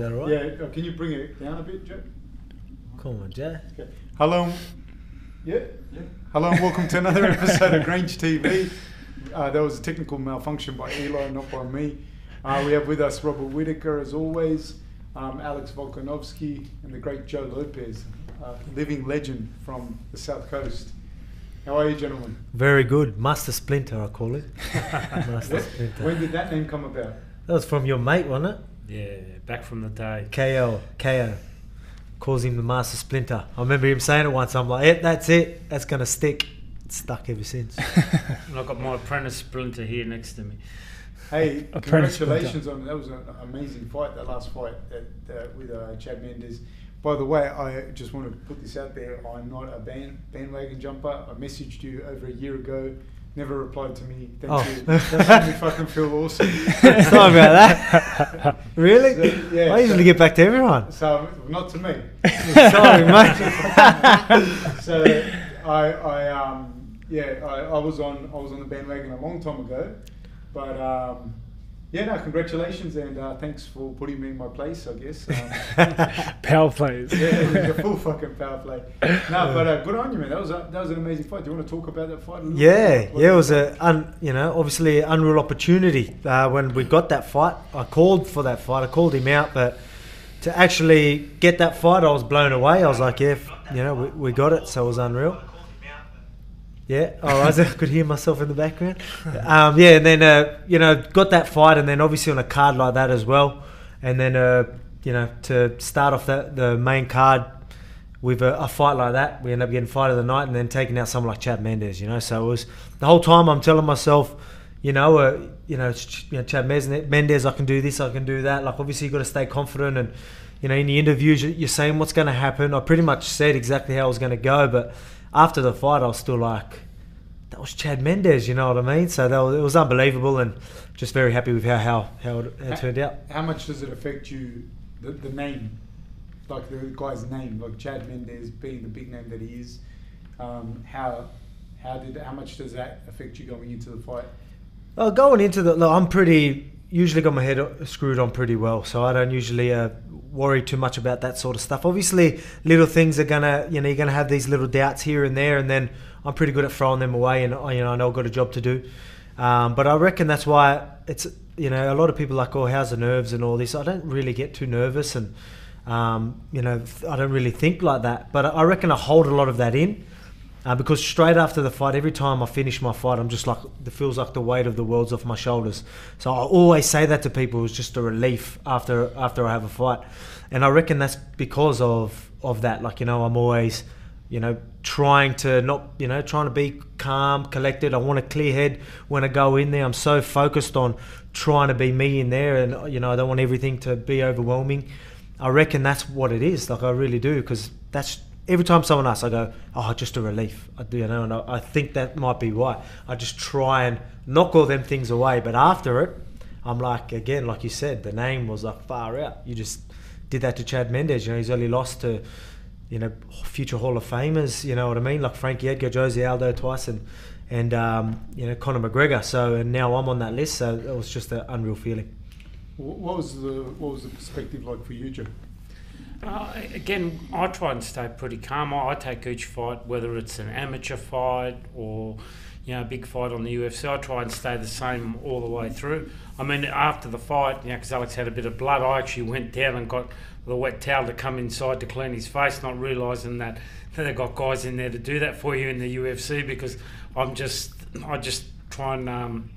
that all right? Yeah, uh, can you bring it down a bit, Joe? Come on, Jay. Okay. Hello. Yeah. Yeah. Hello and welcome to another episode of Grange TV. Uh, that was a technical malfunction by Eli, not by me. Uh, we have with us Robert Whittaker, as always, um, Alex Volkanovski, and the great Joe Lopez, uh, living legend from the South Coast. How are you, gentlemen? Very good. Master Splinter, I call it. Master What- Splinter. When did that name come about? That was from your mate, wasn't it? Yeah, back from the day. KO. KO. Calls him the Master Splinter. I remember him saying it once. I'm like, yep, that's it. That's going to stick. It's stuck ever since. And I've got my apprentice Splinter here next to me. Hey, Apprentice congratulations on that was an amazing fight. That last fight that, uh, with uh, Chad Mendes. By the way, I just want to put this out there. I'm not a band, bandwagon jumper. I messaged you over a year ago. Never replied to me. Thank Oh. you. That made me fucking feel awesome. Sorry about that. really? So, yeah, I usually so- get back to everyone. So not to me. Sorry, mate. so I, I um, yeah, I, I was on I was on the bandwagon a long time ago, but um, yeah, no, congratulations and uh, thanks for putting me in my place. I guess. Um, Power plays. yeah, it was a full fucking power play. No, but uh, good on you, man. That was a, that was an amazing fight. Do you want to talk about that fight? A little Yeah, bit? yeah, it was a, un, you know, obviously an unreal opportunity uh, when we got that fight. I called for that fight. I called him out, but to actually get that fight, I was blown away. I was like, yeah, you know, we, we got it, so it was unreal. Yeah, oh, I could hear myself in the background. Um, yeah, and then uh, you know, got that fight, and then obviously on a card like that as well, and then uh, you know, to start off the the main card with a, a fight like that, we end up getting fight of the night, and then taking out someone like Chad Mendes. You know, so it was the whole time I'm telling myself, you know, uh, you know, you know, Chad Mendes, I can do this, I can do that. Like obviously you got to stay confident, and you know, in the interviews you- you're saying what's going to happen. I pretty much said exactly how it was going to go, but after the fight, I was still like, that was Chad Mendes. You know what I mean? So that was, it was unbelievable, and just very happy with how how how it, how it turned out. How much does it affect you, the, the name, like the guy's name, like Chad Mendes being the big name that he is? Um, how how did how much does that affect you going into the fight? Well, going into the, look, I'm pretty usually got my head screwed on pretty well, so I don't usually uh, worry too much about that sort of stuff. Obviously, little things are gonna, you know, you're gonna have these little doubts here and there, and then I'm pretty good at throwing them away, and you know, I know I've got a job to do. Um, but I reckon that's why it's, you know, a lot of people are like, oh, how's the nerves and all this. I don't really get too nervous, and um, you know, I don't really think like that. But I reckon I hold a lot of that in. Uh, because straight after the fight, every time I finish my fight, I'm just like it feels like the weight of the world's off my shoulders. So I always say that to people. It's just a relief after after I have a fight, and I reckon that's because of of that. Like you know, I'm always you know trying to not you know trying to be calm, collected. I want a clear head when I go in there. I'm so focused on trying to be me in there, and you know I don't want everything to be overwhelming. I reckon that's what it is. Like I really do, because that's every time someone asks, I go, "Oh, just a relief." I do, you know, and I, I think that might be why. I just try and knock all them things away, but after it, I'm like, again, like you said, the name was like far out. You just did that to Chad Mendes. You know, he's only lost to, you know, future Hall of Famers. You know what I mean? Like Frankie Edgar, Jose Aldo twice, and and um, you know Conor McGregor. So and now I'm on that list. So it was just an unreal feeling. What was the what was the perspective like for you, Joe? Uh, again, I try and stay pretty calm. I, I take each fight, whether it's an amateur fight or you know a big fight on the UFC. I try and stay the same all the way through. I mean, after the fight, you know, because Alex had a bit of blood, I actually went down and got the wet towel to come inside to clean his face, not realising that that they've got guys in there to do that for you in the UFC. Because I'm just, I just try and um,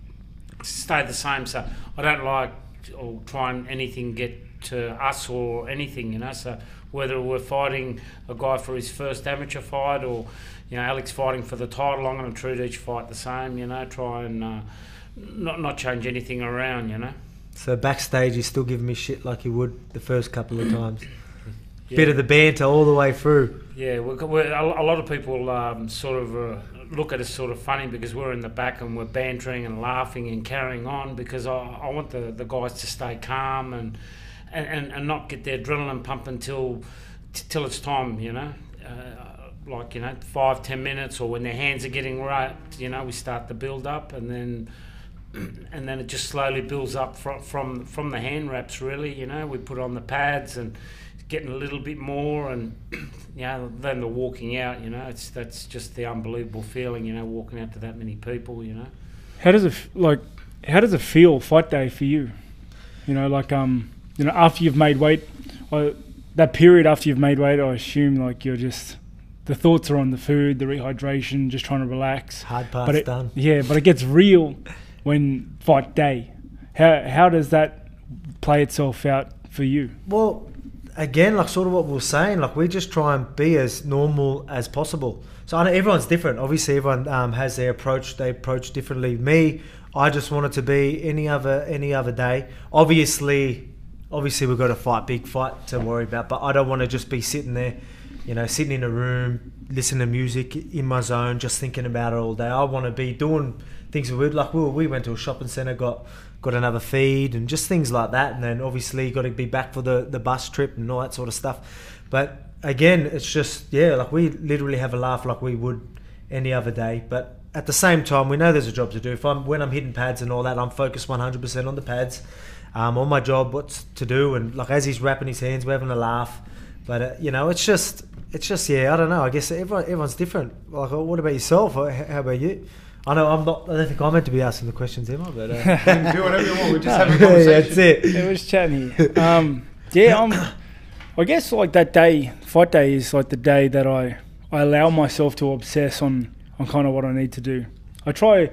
stay the same. So I don't like or try and anything get to us or anything, you know. So whether we're fighting a guy for his first amateur fight or you know Alex fighting for the title, I'm going to treat each fight the same, you know. Try and uh, not not change anything around, you know. So backstage, he's still giving me shit like he would the first couple of times. Yeah. Bit of the banter all the way through. Yeah, we're, we're, a a lot of people um, sort of uh, look at us sort of funny because we're in the back and we're bantering and laughing and carrying on because I, I want the, the guys to stay calm and, and, and, and not get their adrenaline pumping till t- till it's time, you know. Uh, like you know, five ten minutes or when their hands are getting wrapped, you know, we start the build up and then and then it just slowly builds up from from from the hand wraps. Really, you know, we put on the pads and getting a little bit more, and you know, then the walking out. You know, it's that's just the unbelievable feeling. You know, walking out to that many people. You know, How does it like? How does it feel fight day for you? You know, like um, you know, after you've made weight, or that period after you've made weight, I assume like you're just the thoughts are on the food, the rehydration, just trying to relax. Hard part's But it, done. yeah, but it gets real when fight day. How how does that play itself out for you? Well, again, like sort of what we are saying, like we just try and be as normal as possible. So I know everyone's different. Obviously, everyone um, has their approach. They approach differently. Me, I just want it to be any other any other day. Obviously, obviously we've got a fight, big fight to worry about. But I don't want to just be sitting there, you know, sitting in a room, listening to music in my zone, just thinking about it all day. I want to be doing things with like we were, we went to a shopping centre, got got another feed and just things like that. And then obviously got to be back for the the bus trip and all that sort of stuff. But again, it's just yeah, like we literally have a laugh like we would any other day. But at the same time, we know there's a job to do. If I'm when I'm hitting pads and all that, I'm focused 100% on the pads, um, on my job, what's to do, and like as he's wrapping his hands, we're having a laugh. But uh, you know, it's just it's just yeah, I don't know. I guess everyone everyone's different. Like, uh, what about yourself? How about you? I know I'm not. I don't think I'm meant to be asking the questions, am I? But uh, do whatever you want. We're just having a conversation. yeah, that's it. Yeah, we're just chatting here. Um, yeah, I'm. I guess like that day, fight day is like the day that I I allow myself to obsess on on kind of what I need to do. I try,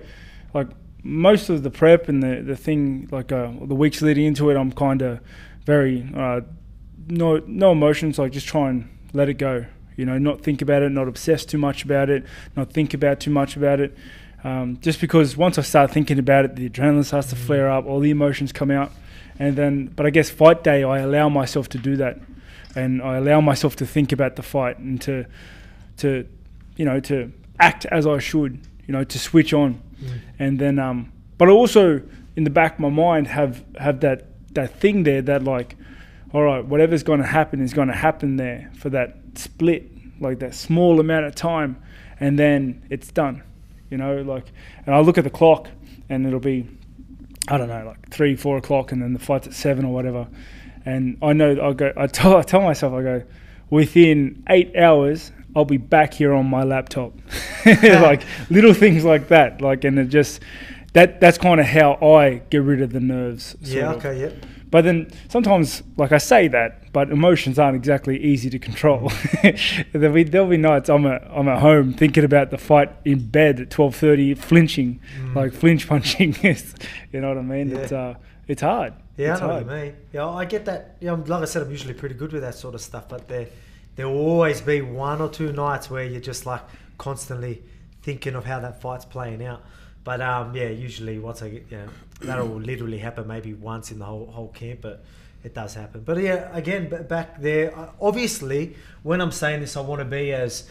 like most of the prep and the the thing like uh, the weeks leading into it, I'm kind of very uh, no no emotions. Like just try and let it go. You know, not think about it, not obsess too much about it, not think about too much about it. Um, just because once I start thinking about it, the adrenaline starts to flare up, all the emotions come out, and then. But I guess fight day, I allow myself to do that, and I allow myself to think about the fight and to, to, you know, to act as I should. You know, to switch on, and then. Um, but I also, in the back of my mind, have have that that thing there that like, all right, whatever's going to happen is going to happen there for that split, like that small amount of time, and then it's done. You know, like, and I look at the clock, and it'll be, I don't know, like three, four o'clock, and then the flight's at seven or whatever, and I know I go, I tell, I tell myself, I go, within eight hours, I'll be back here on my laptop, like little things like that, like, and it just. That, that's kind of how I get rid of the nerves. Yeah. of. Okay. Yep. But then sometimes, like I say that, but emotions aren't exactly easy to control. there'll be there'll be nights I'm at I'm at home thinking about the fight in bed at twelve thirty, flinching, like flinch punching. You know what I mean? Mm. Yeah. It's uh, it's hard. Yeah, it's I know hard. what you mean. Yeah, I get that. Yeah, like I said, I'm usually pretty good with that sort of stuff, but there, there will always be one or two nights where you're just like constantly thinking of how that fight's playing out. But um, yeah, usually once I get, you know, that'll literally happen maybe once in the whole whole camp, but it does happen. But yeah, again, back there, uh, obviously, when I'm saying this, I want to be as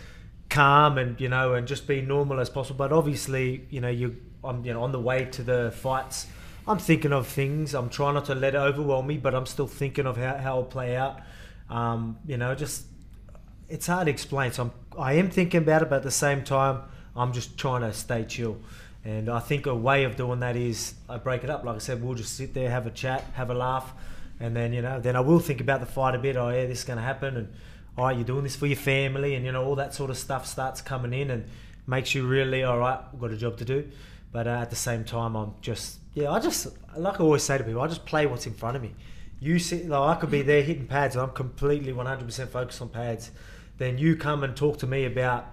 calm and you know and just be normal as possible. But obviously, you know, you I'm you know on the way to the fights. I'm thinking of things. I'm trying not to let it overwhelm me, but I'm still thinking of how, how it'll play out. Um, you know, just it's hard to explain. So I'm, I am thinking about it, but at the same time, I'm just trying to stay chill. And I think a way of doing that is I break it up. Like I said, we'll just sit there, have a chat, have a laugh, and then you know, then I will think about the fight a bit. Oh yeah, this is going to happen, and all right, you're doing this for your family, and you know all that sort of stuff starts coming in and makes you really all right. We've got a job to do, but uh, at the same time, I'm just yeah, I just like I always say to people, I just play what's in front of me. You see, like I could be there hitting pads, and I'm completely 100% focused on pads. Then you come and talk to me about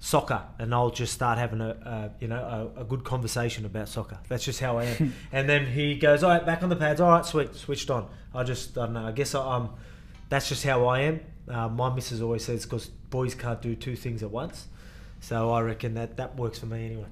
soccer, and I'll just start having a, a you know a, a good conversation about soccer. That's just how I am. and then he goes, all right, back on the pads. All right, sweet, switched on. I just I don't know. I guess I, um, that's just how I am. Uh, my missus always says because boys can't do two things at once. So I reckon that that works for me anyway.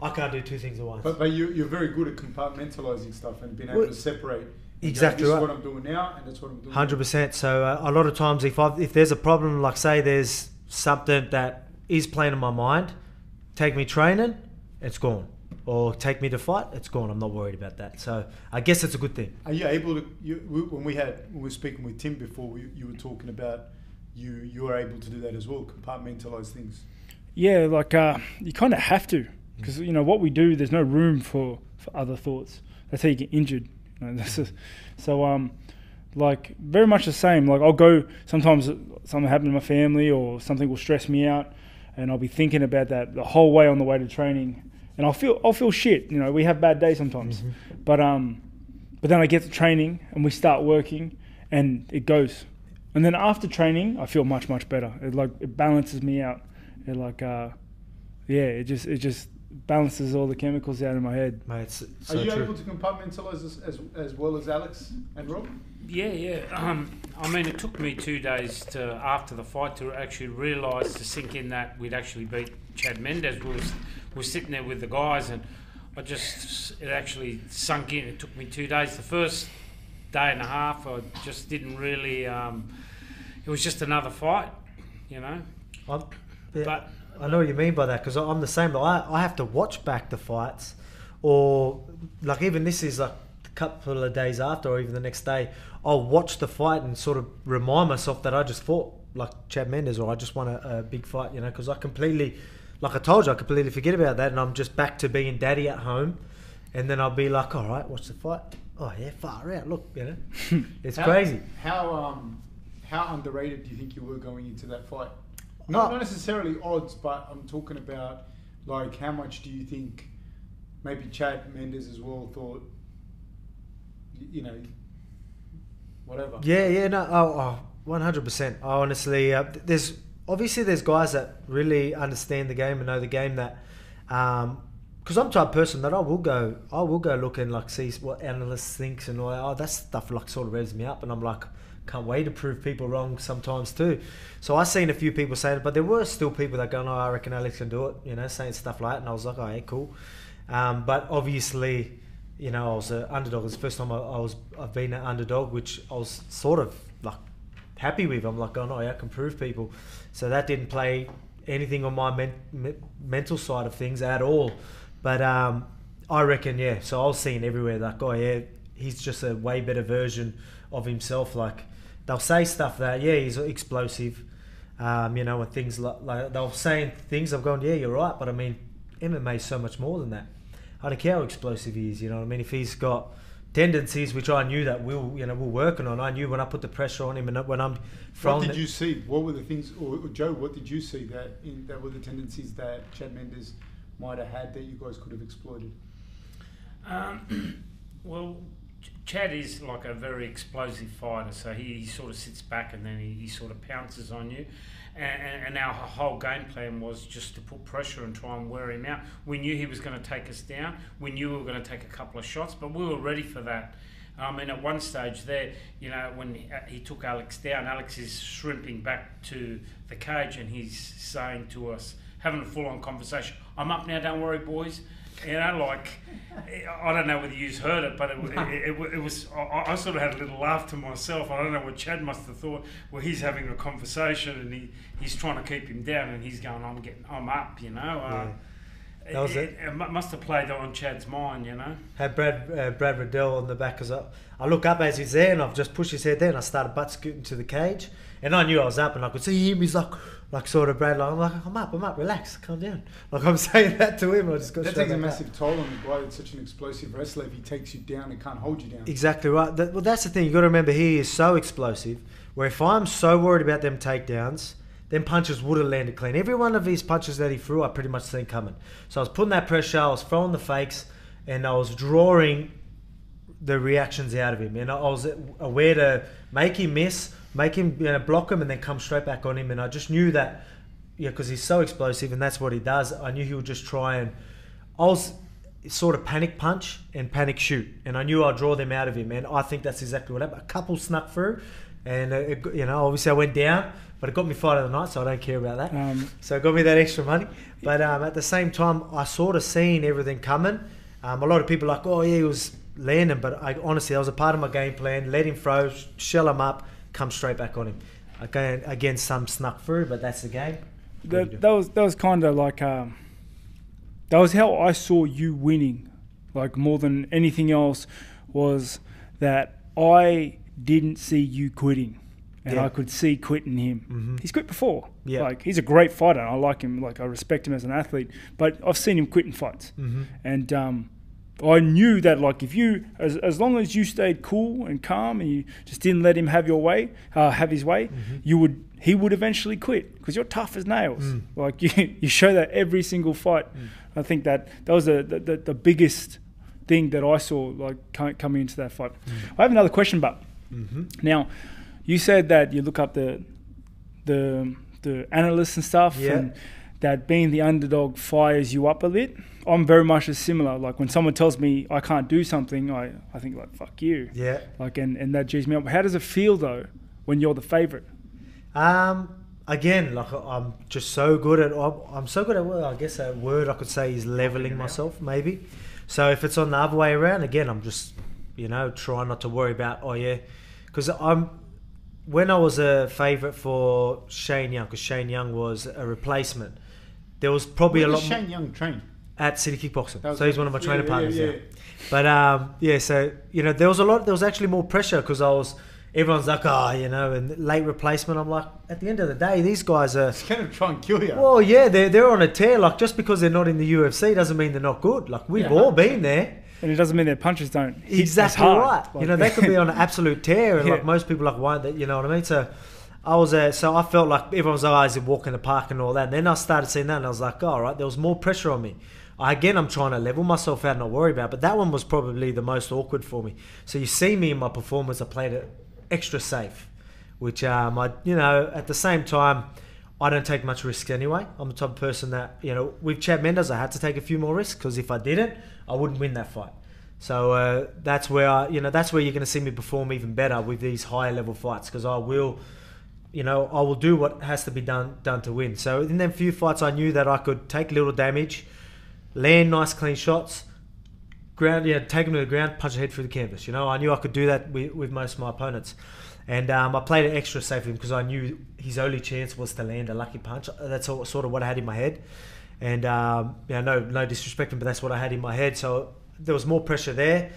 I can't do two things at once. But, but you, you're very good at compartmentalizing stuff and being able Well, to separate. You go, exactly This right. is what I'm doing now, and that's what I'm doing. Hundred percent. So uh, a lot of times, if I if there's a problem, like say there's something that is playing in my mind, take me training, it's gone, or take me to fight, it's gone. I'm not worried about that. So I guess it's a good thing. Are you able to? You, when we had when we were speaking with Tim before, we, you were talking about you you are able to do that as well, compartmentalize things. Yeah, like uh, you kind of have to. because you know what we do. There's no room for, for other thoughts. That's how you get injured. You know, this is, so um, like very much the same. Like I'll go sometimes something happened to my family or something will stress me out, and I'll be thinking about that the whole way on the way to training, and I'll feel I'll feel shit. You know, we have bad days sometimes, Mm-hmm. but um, but then I get to training and we start working, and it goes. And then after training, I feel much much better. It like it balances me out. It like uh, yeah, it just it just balances all the chemicals out in my head. Mate, it's Are you true. able to compartmentalize as, as, as well as Alex and Rob? Yeah, yeah. Um, I mean, it took me two days to after the fight to actually realise to sink in that we'd actually beat Chad Mendes. We was we were sitting there with the guys, and I just it actually sunk in. It took me two days. The first day and a half, I just didn't really. Um, it was just another fight, you know. I'm, yeah, But I know what you mean by that because I'm the same. Like, I I have to watch back the fights, or like even this is like a couple of days after, or even the next day. I'll watch the fight and sort of remind myself that I just fought like Chad Mendes, or I just won a, a big fight. You know, because I completely, like I told you, I completely forget about that, and I'm just back to being daddy at home, and then I'll be like, all right, watch the fight. Oh yeah, far out. Look, you know, it's How- crazy. How um how underrated do you think you were going into that fight? Not, Oh. not necessarily odds, but I'm talking about like how much do you think maybe Chad Mendes as well thought you know whatever. Yeah, yeah, no, oh, one hundred percent. Honestly, uh, there's obviously there's guys that really understand the game and know the game that, um, because I'm the type of person that I will go, I will go look and like see what analysts thinks and all. that. Oh, that stuff like sort of revs me up, and I'm like, can't wait to prove people wrong sometimes too. So I seen a few people saying it, but there were still people that go, no, I reckon Alex can do it, you know, saying stuff like that, and I was like, oh, cool. Um, but obviously, you know, I was an underdog. It's the first time I, I was I've been an underdog, which I was sort of like happy with. I'm like, oh no, yeah, I can prove people. So that didn't play anything on my men- me- mental side of things at all. But um, I reckon, yeah. So I was seeing everywhere like, oh yeah, he's just a way better version of himself. Like they'll say stuff that, yeah, he's explosive. Um, you know, and things like, like they'll saying things. I've gone, yeah, you're right. But I mean, MMA is so much more than that. I don't care how explosive he is. You know what I mean? If he's got tendencies, which I knew that we'll, you know, we're working on. I knew when I put the pressure on him and when I'm What did you see? What were the things, or, or Joe? What did you see that in, that were the tendencies that Chad Mendes might have had that you guys could have exploited? Um, well, Ch- Chad is like a very explosive fighter, so he, he sort of sits back and then he, he sort of pounces on you. And, and, our whole game plan was just to put pressure and try and wear him out. We knew he was going to take us down. We knew we were going to take a couple of shots, but we were ready for that. Um, and at one stage there, you know, when he, uh, he took Alex down, Alex is shrimping back to the cage and he's saying to us, having a full on conversation, I'm up now, don't worry, boys. You know, like, I don't know whether you've heard it, but it, it, it, it was, I, I sort of had a little laugh to myself. I don't know what Chad must have thought. Well, he's having a conversation and he, he's trying to keep him down and he's going, I'm getting, I'm up, you know. Uh, That was it. It mu- must have played on Chad's mind, you know. had Brad uh, Brad Riddell on the back as I, I look up as he's there and I've just pushed his head there and I started butt scooting to the cage and I knew I was up and I could see him he's like like sort of Brad like I'm like I'm up I'm up relax calm down like I'm saying that to him I just got That takes a massive toll on the guy It's such an explosive wrestler if he takes you down and can't hold you down. Exactly right. That, well, that's the thing. You got to remember, he is so explosive. Where if I'm so worried about them takedowns, them punches would have landed clean. Every one of his punches that he threw, I pretty much seen coming. So I was putting that pressure, I was throwing the fakes, and I was drawing the reactions out of him. And I was aware to make him miss, make him you know, block him, and then come straight back on him. And I just knew that, yeah, because he's so explosive, and that's what he does. I knew he would just try and. I was sort of panic punch and panic shoot, and I knew I'd draw them out of him, and I think that's exactly what happened. A couple snuck through, and it, you know, obviously I went down, but it got me fight of the night, so I don't care about that. Um, So it got me that extra money. But um, at the same time, I sort of seen everything coming. Um, a lot of people are like, oh yeah, he was landing, but I honestly, that was a part of my game plan. Let him throw, shell him up, come straight back on him. Again, again, some snuck through, but that's the game. What do you do? that, that was that was kind of like um, that was how I saw you winning, like more than anything else, was that I didn't see you quitting. and Yeah. I could see quit in him. Mhm. He's quit before. Yeah. Like he's a great fighter. I like him. Like I respect him as an athlete. But I've seen him quit in fights, Mhm. and um, I knew that like if you as as long as you stayed cool and calm and you just didn't let him have your way, uh, have his way, Mm-hmm. you would he would eventually quit because you're tough as nails. Mm. Like you you show that every single fight. I think that that was the the, the, biggest thing that I saw like coming into that fight. I have another question, but Mhm. now you said that you look up the the the analysts and stuff, Yeah. and that being the underdog fires you up a bit. I'm very much as similar. Like when someone tells me I can't do something, I, I think like fuck you. Yeah. Like and, and that G's me up. How does it feel though when you're the favorite? Um, again, like I'm just so good at. I'm, so good at. Well, I guess a word I could say is leveling myself, maybe. So if it's on the other way around, again, I'm just, you know, trying not to worry about. Oh yeah, because I'm. When I was a favourite for Shane Young, because Shane Young was a replacement, there was probably Where a does lot more Shane Young train? at City Kickboxing. That was So he's one of my Yeah, training yeah, partners. yeah, Yeah, yeah. But um, yeah, so you know, there was a lot. There was actually more pressure because I was. Everyone's like, oh, you know, and late replacement. I'm like, at the end of the day, these guys are. He's going to try and kill you. Well, yeah, they're they're on a tear. Like just because they're not in the UFC doesn't mean they're not good. Like we've Yeah, all been there. And it doesn't mean their punches don't hit as Exactly hard. right. Like- you know, they could be on an absolute tear, and Yeah. like most people like won't. That you know what I mean. So I was uh, so I felt like everyone's eyes would walk in the park and all that. And then I started seeing that, and I was like, all right, there was more pressure on me. I, again, I'm trying to level myself out and not worry about. it. But that one was probably the most awkward for me. So you see me in my performance, I played it extra safe, which um, I you know at the same time. I don't take much risk anyway. I'm the type of person that, you know, with Chad Mendes, I had to take a few more risks because if I didn't, I wouldn't win that fight. So uh, that's where I, you know that's where you're going to see me perform even better with these higher level fights because I will, you know, I will do what has to be done done to win. So in them few fights, I knew that I could take little damage, land nice clean shots, ground, yeah, take them to the ground, punch a head through the canvas. You know, I knew I could do that with, with most of my opponents. And um, I played it extra safe with him because I knew his only chance was to land a lucky punch. That's all, sort of what I had in my head. And um, know, no, no disrespect, him, but that's what I had in my head. So there was more pressure there.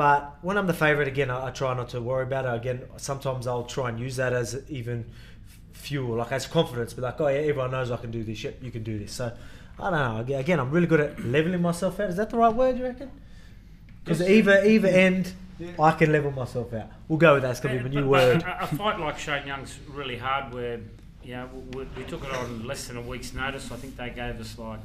But when I'm the favourite again, I, I try not to worry about it. Again, sometimes I'll try and use that as even fuel, like as confidence. Be like, oh yeah, everyone knows I can do this. Yep, you can do this. So I don't know. Again, I'm really good at leveling myself out. Is that the right word? You reckon? Because Yes. either either end, Yeah. I can level myself out. We'll go with that. It's gonna be a new word. A, a fight like Shane Young's really hard. Where you know we, we took it on less than a week's notice. I think they gave us like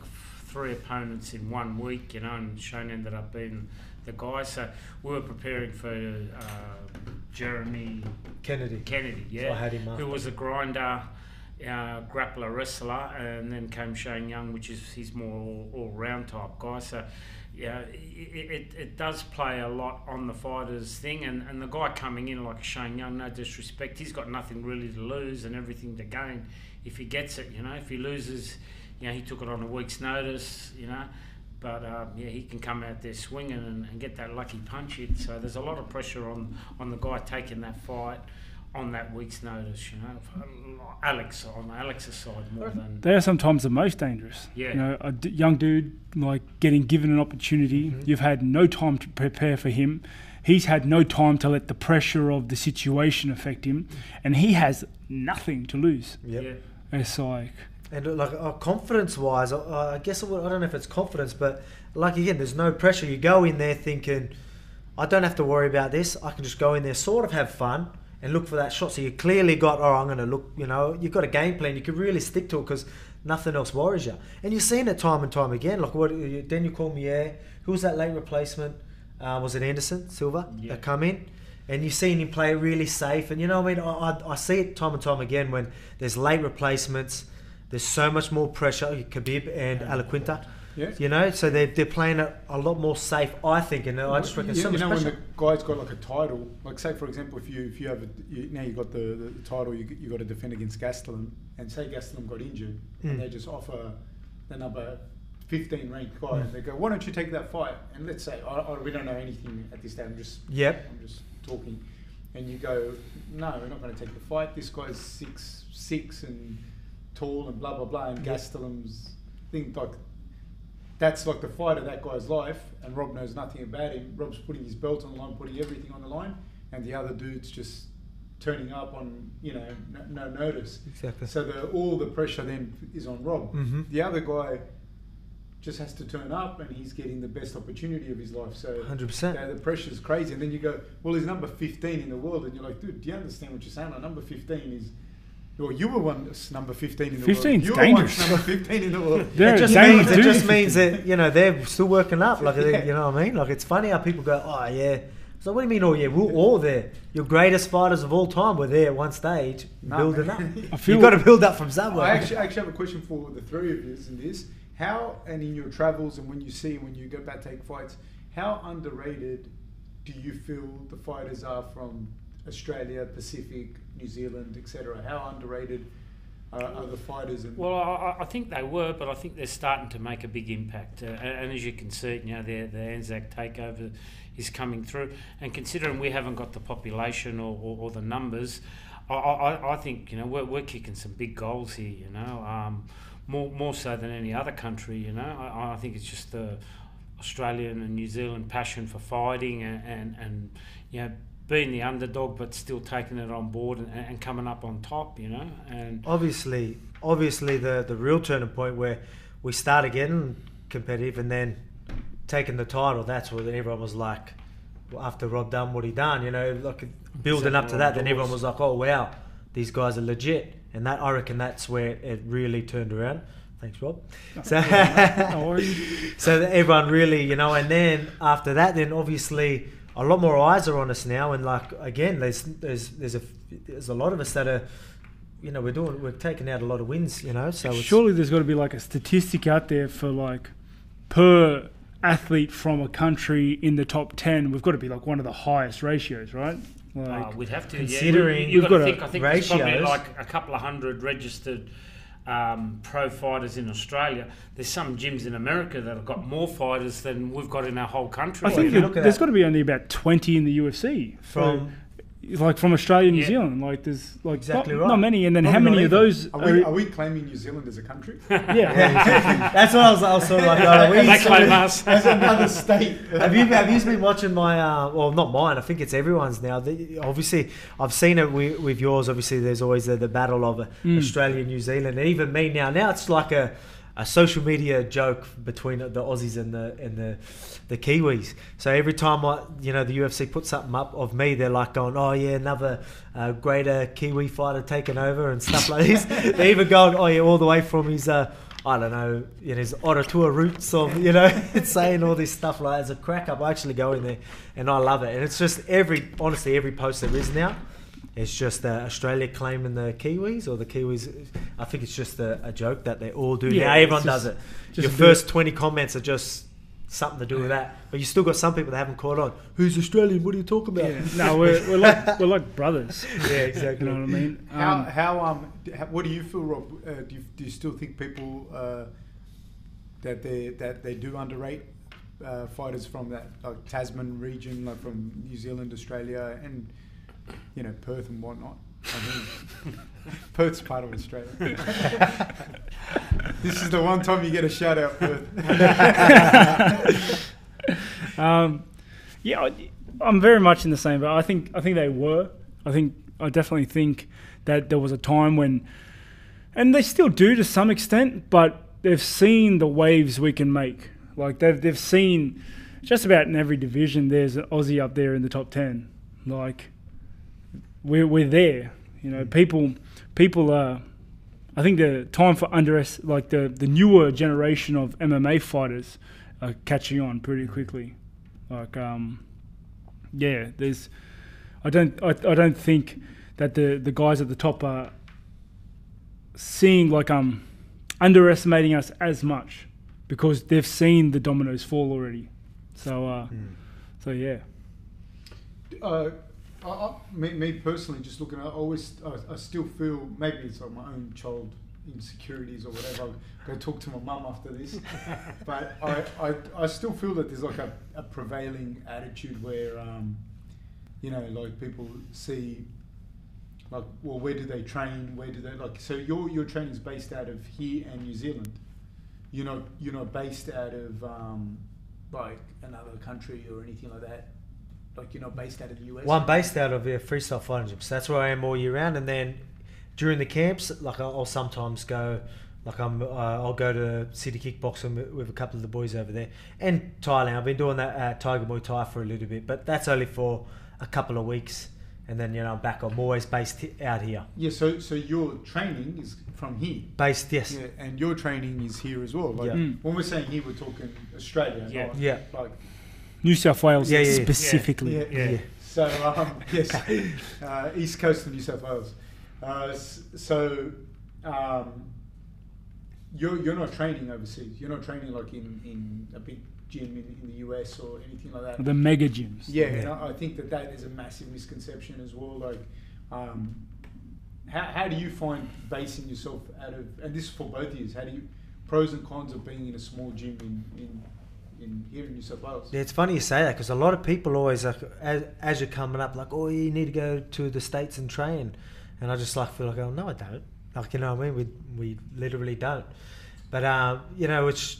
three opponents in one week. You know, and Shane ended up being the guy. So we were preparing for uh, Jeremy Kennedy. Kennedy. Yeah, I had him who was a grinder. Uh, grappler wrestler, and then came Shane Young, which is he's more all, all round type guy. So, yeah, it, it, it does play a lot on the fighters thing, and, and the guy coming in like Shane Young, no disrespect, he's got nothing really to lose and everything to gain if he gets it. You know, if he loses, you know, he took it on a week's notice. You know. But um, yeah, he can come out there swinging and, and get that lucky punch in. So there's a lot of pressure on, on the guy taking that fight on that week's notice. You know, Alex on Alex's side more than They are sometimes the most dangerous. Yeah. You know, a d- young dude like getting given an opportunity. Mm-hmm. You've had no time to prepare for him. He's had no time to let the pressure of the situation affect him, and he has nothing to lose. Yep. yeah. It's like And uh, like uh, confidence wise, I, I guess I, don't know if it's confidence, but like again, there's no pressure. You go in there thinking, I don't have to worry about this. I can just go in there, sort of have fun, and look for that shot. So you clearly got, oh, I'm going to look. You know, you've got a game plan. You can really stick to it because nothing else worries you. And you've seen it time and time again. Like what? you- Then you call me, yeah. Who was that late replacement? Uh, was it Anderson Silva Yeah. that come in? And you've seen him play really safe. And you know, I mean, I, I, I see it time and time again when there's late replacements. There's so much more pressure. Khabib and Al Iaquinta. Yeah. You know, so they're, they're playing it a lot more safe, I think, and I just reckon you, so you much know when the guy's got like a title, like say for example, if you if you have a, you, now you got the, the, title, you you got to defend against Gastelum, and say Gastelum got injured, Mm. and they just offer the number fifteen ranked guy, Mm. and they go, why don't you take that fight? And let's say I, I, we don't know anything at this stage. I'm just Yep. I'm just talking, and you go, no, we're not going to take the fight. This guy's six six and tall and blah blah blah, and. Gastelum's thing like that's like the fight of that guy's life, and Rob knows nothing about him. Rob's putting his belt on the line, putting everything on the line, and the other dude's just turning up on you know no, no notice. Exactly. So the, all the pressure then is on Rob. Mhm. The other guy just has to turn up, and he's getting the best opportunity of his life. So 100%. yeah, the pressure's crazy. And then you go, well, he's number 15 in the world, and you're like, dude, do you understand what you're saying? Like, number 15 is. Well, you were once number 15 in the 15 's world. You were dangerous. once number 15 in the world. They're it just dangerous means it just means that you know they're still working up. Like Yeah. you know what I mean? Like it's funny how people go, oh yeah. So what do you mean? Oh yeah, we're all there. Your greatest fighters of all time were there at one stage, Nah, building man. up. I feel You've got to build up from somewhere. I actually, I actually have a question for the three of you in this. How, and in your travels and when you see, when you go back take fights, how underrated do you feel the fighters are from Australia, Pacific, New Zealand, etc.? How underrated are, are the fighters? Well, I, I think they were, but I think they're starting to make a big impact. Uh, and, and as you can see, you know, the, the Anzac takeover is coming through. And considering we haven't got the population or, or, or the numbers, I, I, I think you know we're, we're kicking some big goals here. You know, um, more more so than any other country. You know, I, I think it's just the Australian and New Zealand passion for fighting and and, and you know being the underdog but still taking it on board and, and coming up on top. You know, and obviously, obviously the the real turning point where we started getting competitive and then taking the title. That's where everyone was like, after Rob done what he done, you know, like building up to that. Then everyone was like, oh wow, these guys are legit. And that I reckon that's where it really turned around. Thanks, Rob. So, No so that everyone really, you know, and then after that, then obviously a lot more eyes are on us now, and like again, there's there's there's a there's a lot of us that are, you know, we're doing we're taking out a lot of wins, you know. So it's, Surely there's got to be like a statistic out there for like per athlete from a country in the top 10. We've got to be like one of the highest ratios, right? Like, Uh, we'd have to. considering yeah, you, we've have got to think. a I think there's probably like a couple of hundred registered um, pro fighters in Australia. There's some gyms in America that have got more fighters than we've got in our whole country. I think if you that look at got to be only about 20 in the UFC. from So, like from Australia and New Yeah. Zealand. Like there's like Exactly not, right. not many. And then how many not of those are are, we, are we claiming New Zealand as a country? yeah. yeah, exactly. that's what I was, I was sort of like. oh, we they claim of- us. as another state? have you have you been watching my uh, well not mine I think it's everyone's now the, obviously I've seen it with, with yours obviously there's always the, the battle of uh, Mm. Australia New Zealand and even me now now it's like a, a social media joke between the Aussies and the and the the Kiwis so every time I you know the UFC puts something up of me they're like going oh yeah another uh, greater Kiwi fighter taking over and stuff like this they even going oh yeah all the way from his uh, I don't know, in his Ottawa roots of, you know, saying all this stuff like as a crack up. I actually go in there and I love it. And it's just every, honestly, every post there is now, it's just uh, Australia claiming the Kiwis or the Kiwis. I think it's just a, a joke that they all do. Yeah, now everyone just- does it. Your a bit- first 20 comments are just something to do with that. But you still got some people that haven't caught on. Who's Australian? What are you talking about? Yeah. No, we're, we're like we're like brothers. Yeah, You exactly. know what I mean? How, Um, how um how, what do you feel, Rob? Uh, do you, do you still think people uh, that they that they do underrate uh, fighters from that like Tasman region, like from New Zealand, Australia, and you know Perth and whatnot? I mean, Perth's part of Australia. this is the one time you get a shout out, Perth. Um, yeah, I, I'm very much in the same. But I think I think they were. I think I definitely think that there was a time when, and they still do to some extent, but they've seen the waves we can make. Like they've they've seen just about in every division. There's an Aussie up there in the top ten. Like we're we're there. You know, people people are. I think the time for under like the the newer generation of MMA fighters are catching on pretty quickly. Like, um, yeah, there's. I don't. I, I don't think that the the guys at the top are seeing like um underestimating us as much because they've seen the dominoes fall already. So uh, so yeah. uh, I, I, me, me personally, just looking, I always, I, I still feel maybe it's like my own child insecurities or whatever. I'll go talk to my mum after this, but I, I, I still feel that there's like a, a prevailing attitude where, um, you know, like people see, like, well, where do they train? Where do they like? So your your training is based out of here and New Zealand. You're not you're not based out of um, like another country or anything like that. Like you're not based out of the US. Well, I'm based out of yeah, freestyle fighting gym, so that's where I am all year round. And then during the camps, like I'll, I'll sometimes go, like I'm, uh, I'll go to city kickboxing with, with a couple of the boys over there, and Thailand. I've been doing that at Tiger Muay Thai for a little bit, but that's only for a couple of weeks, and then you know I'm back. I'm always based out here, Yeah, so so your training is from here. based yes, Yeah, and your training is here as well. Like Yeah. Mm. when we're saying here, we're talking Australia. Yeah. not yeah, Like New South Wales Yeah, yeah, yeah. specifically. yeah, Yeah. yeah. So um, yes, uh, east coast of New South Wales. Uh, so um, you're you're not training overseas. You're not training like in, in a big gym in, in the US or anything like that. The mega gyms. Yeah, Yeah. and I, I think that that is a massive misconception as well. Like, um, how, how do you find basing yourself out of, and this is for both of you, how do you, pros and cons of being in a small gym in, in, in here in New South Wales? Yeah, it's funny you say that because a lot of people always like as, as you're coming up like, oh, you need to go to the states and train, and I just like feel like, oh no, I don't. Like you know what I mean? We we literally don't. But um, you know, it's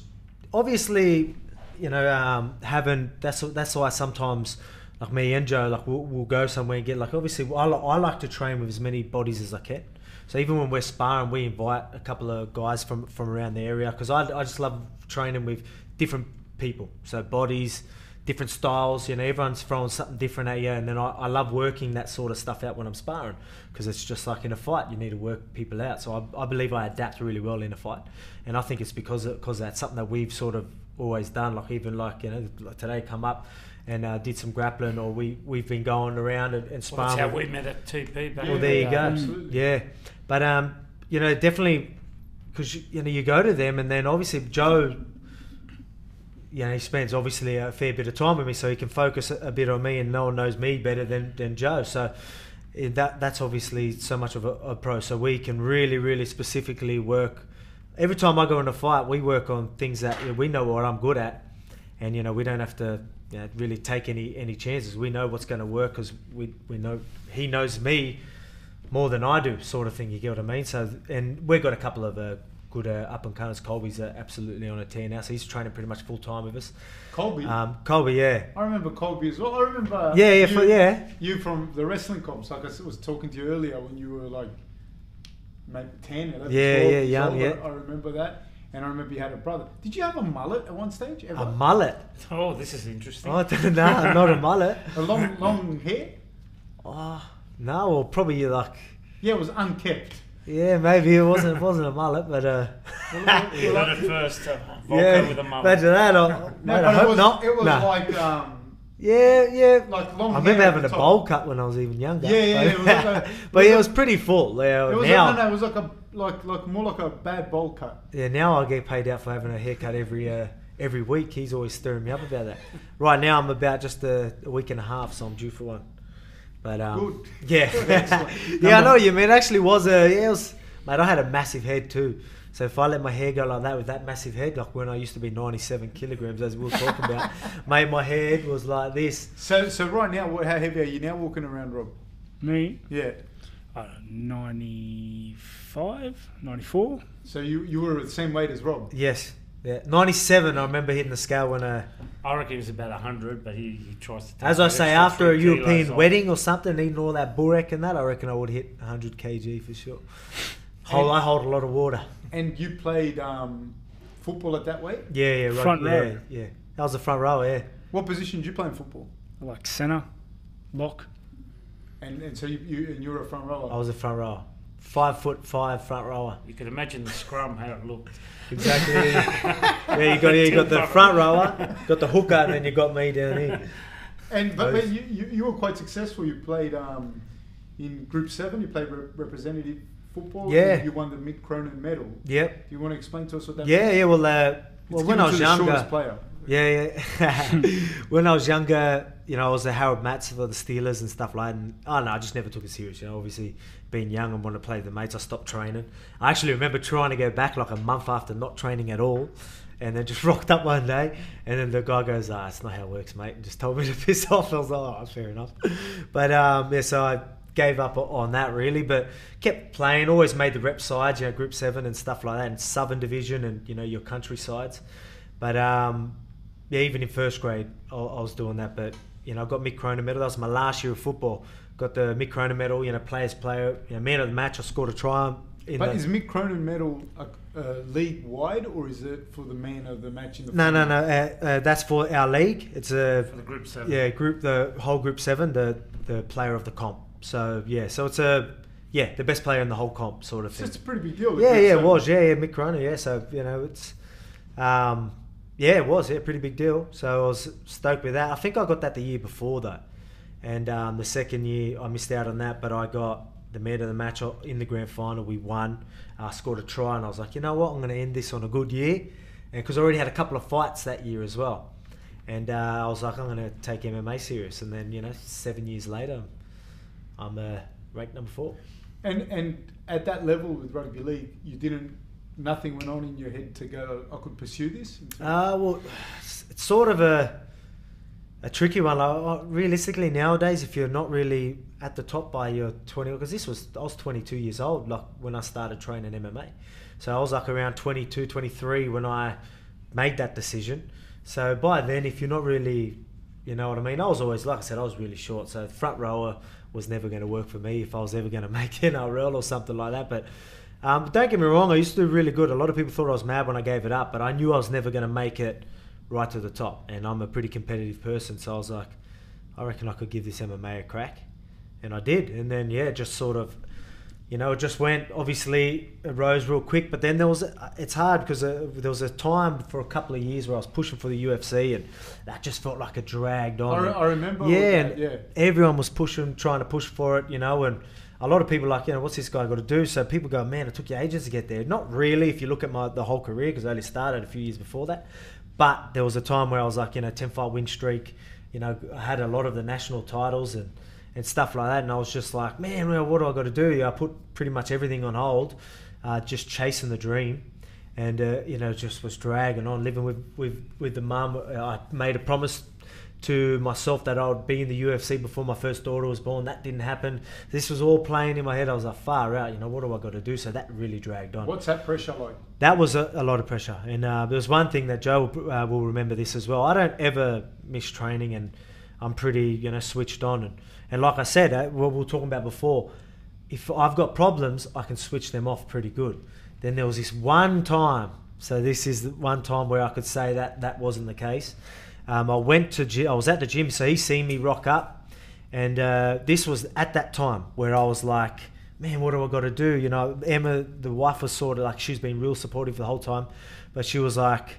obviously you know um, having that's that's why sometimes like me and Joe like we'll, we'll go somewhere and get like obviously I, I like to train with as many bodies as I can. So even when we're sparring, we invite a couple of guys from from around the area because I, I just love training with different people. So bodies, different styles. You know, everyone's throwing something different at you, and then I, I love working that sort of stuff out when I'm sparring because it's just like in a fight, you need to work people out. So I, I believe I adapt really well in a fight, and I think it's because because that's something that we've sort of always done. Like even like you know like today come up. And uh, did some grappling, or we we've been going around and, and Well, sparring. that's how we met at TP back well, there you go. Absolutely. Yeah, but um, you know, definitely because you know you go to them, and then obviously Joe, you know, he spends obviously a fair bit of time with me, so he can focus a, bit on me, and no one knows me better than than Joe. So eh, that that's obviously so much of a, a pro. So we can really, really specifically work. Every time I go in a fight, we work on things that you know, we know what I'm good at, and you know we don't have to you know, really take any any chances. We know what's going to work because we we know he knows me more than I do, sort of thing. You get what I mean? So and we've got a couple of uh, good uh, up and comers. Colby's uh, absolutely on a tear now, so he's training pretty much full time with us. Colby. Um, Colby, yeah, I remember Colby as well. I remember. yeah, yeah, you, for, yeah. You from the wrestling comps. Like I was talking to you earlier when you were like maybe 10, 11, Yeah, 12 yeah, young, old. yeah. I, I remember that. And I remember you had a brother. Did you have a mullet at one stage? Ever? A mullet? Oh, this is interesting. Oh, no, not a mullet. A long, long hair? Oh, no, well, probably you're like, Yeah, it was unkept. Yeah, maybe it wasn't it wasn't a mullet, but uh, You got it first. Uh, yeah, with a mullet. imagine that. I, No, mate, I it hope was, not. it was Nah. like, um, yeah, yeah. like long I remember at having a top. bowl cut when I was even younger. Yeah, yeah, but, it was like a- but it yeah, it was was pretty full. Yeah, It was now, like, no, no, it was like a like like more like a bad bowl cut. yeah, now I get paid out for having a haircut every uh, every week. He's always stirring me up about that. Right now, I'm about just a, a week and a half, so I'm due for one. But um, Good. yeah, yeah, I know what you mean. It actually was a yeah, it was, mate. I had a massive head too. So if I let my hair go like that with that massive head, like when I used to be 97 kilograms, as we were talking about, mate, my head was like this. So so right now, what, how heavy are you now walking around, Rob? Me, Yeah. I 95, 94. So you you were the same weight as Rob. Yes, yeah, 97. I remember hitting the scale when uh, I reckon he was about 100, but he, he tries to take As I say, after a few kilos European off. wedding or something, eating all that burek and that, I reckon I would hit 100 kg for sure. Hold, I hold a lot of water. And you played um, football at that weight. Yeah, yeah, right. Front yeah, row. yeah. That was the front row, yeah. What position did you play in football? Like centre, lock. And and so you, you and you were a front rower. I was a front rower. Five foot five front rower. You could imagine the scrum, how it looked. Exactly. yeah, you got you got the front rower, got the hooker, and then you got me down here. And but, but you, you, you were quite successful. You played um, in Group Seven. You played re- representative football. Yeah. You won the Mick Cronin medal. Yep. Do you want to explain to us what that? Yeah, means? yeah. Well, uh, It's well, when given I to was the younger, shortest player. Yeah, yeah. when I was younger, you know, I was the Harold Matts for the Steelers and stuff like that. And, oh, no, I just never took it serious. You know, obviously, being young and wanting to play the mates, I stopped training. I actually remember trying to go back like a month after not training at all. And then just rocked up one day. And then the guy goes, ah, it's not how it works, mate. And just told me to piss off. I was like, oh, fair enough. But, um, yeah, so I gave up on that really, but kept playing, always made the rep sides, you know, group seven and stuff like that, and southern division and, you know, your country sides. But, um, yeah, even in first grade, I, I was doing that. But you know, I got Mick Cronin medal. That was my last year of football. Got the Mick Cronin medal. You know, players player, you know, man of the match. I scored a try. In But the, is Mick Cronin medal a, a league wide or is it for the man of the match in the no, no, final? no. Uh, uh, that's for our league. It's a For the group seven. yeah group, the whole group seven, the the player of the comp. So yeah, so it's a yeah the best player in the whole comp sort of So thing. it's a pretty big deal. the Yeah, group yeah, it was. Yeah, yeah, Mick Cronin. Yeah, so you know, it's um, yeah, it was. Yeah, pretty big deal. So I was stoked with that. I think I got that the year before though, and um, the second year I missed out on that, but I got the man of the match in the grand final. We won. I scored a try, and I was like, you know what, I'm going to end this on a good year, and because I already had a couple of fights that year as well, and uh, I was like, I'm going to take MMA serious, and then you know, seven years later, I'm uh, ranked number four. And and at that level with rugby league, you didn't. Nothing went on in your head to go. I could pursue this. Uh, well, it's sort of a a tricky one. Like, uh, realistically, nowadays, if you're not really at the top by your 20, because this was I was 22 years old, like when I started training MMA, so I was like around 22, 23 when I made that decision. So by then, if you're not really, you know what I mean, I was always like I said, I was really short, so front rower was never going to work for me if I was ever going to make NRL or something like that, but. Um, don't get me wrong, I used to do really good. A lot of people thought I was mad when I gave it up, but I knew I was never going to make it right to the top. And I'm a pretty competitive person, so I was like, I reckon I could give this MMA a crack. And I did. And then, yeah, just sort of, you know, it just went, obviously, it rose real quick. But then there was, it's hard because uh, there was a time for a couple of years where I was pushing for the UFC, and that just felt like it dragged I, on. re- I remember. yeah, that, and yeah. everyone was pushing, trying to push for it, you know, and a lot of people like, you know, what's this guy got to do? So people go, man, it took you ages to get there. Not really, if you look at my the whole career, because I only started a few years before that. But there was a time where I was like, you know, ten fight win streak. You know, I had a lot of the national titles and and stuff like that, and I was just like, man, well, what do I got to do? I put pretty much everything on hold, uh, just chasing the dream. And uh, you know, just was dragging on, living with with with the mum. I made a promise to myself that I would be in the UFC before my first daughter was born. That didn't happen. This was all playing in my head. I was like, far out. You know, what do I got to do? So that really dragged on. What's that pressure like? That was a, a lot of pressure. And uh, there was one thing that Joe will, uh, will remember this as well. I don't ever miss training, and I'm pretty, you know, switched on. And, and like I said, uh, what we were talking about before, if I've got problems, I can switch them off pretty good. Then there was this one time. So this is the one time where I could say that that wasn't the case. Um, I went to I was at the gym, so he seen me rock up, and uh, this was at that time where I was like, man, what do I got to do? You know, Emma, the wife, was sort of like she's been real supportive the whole time, but she was like,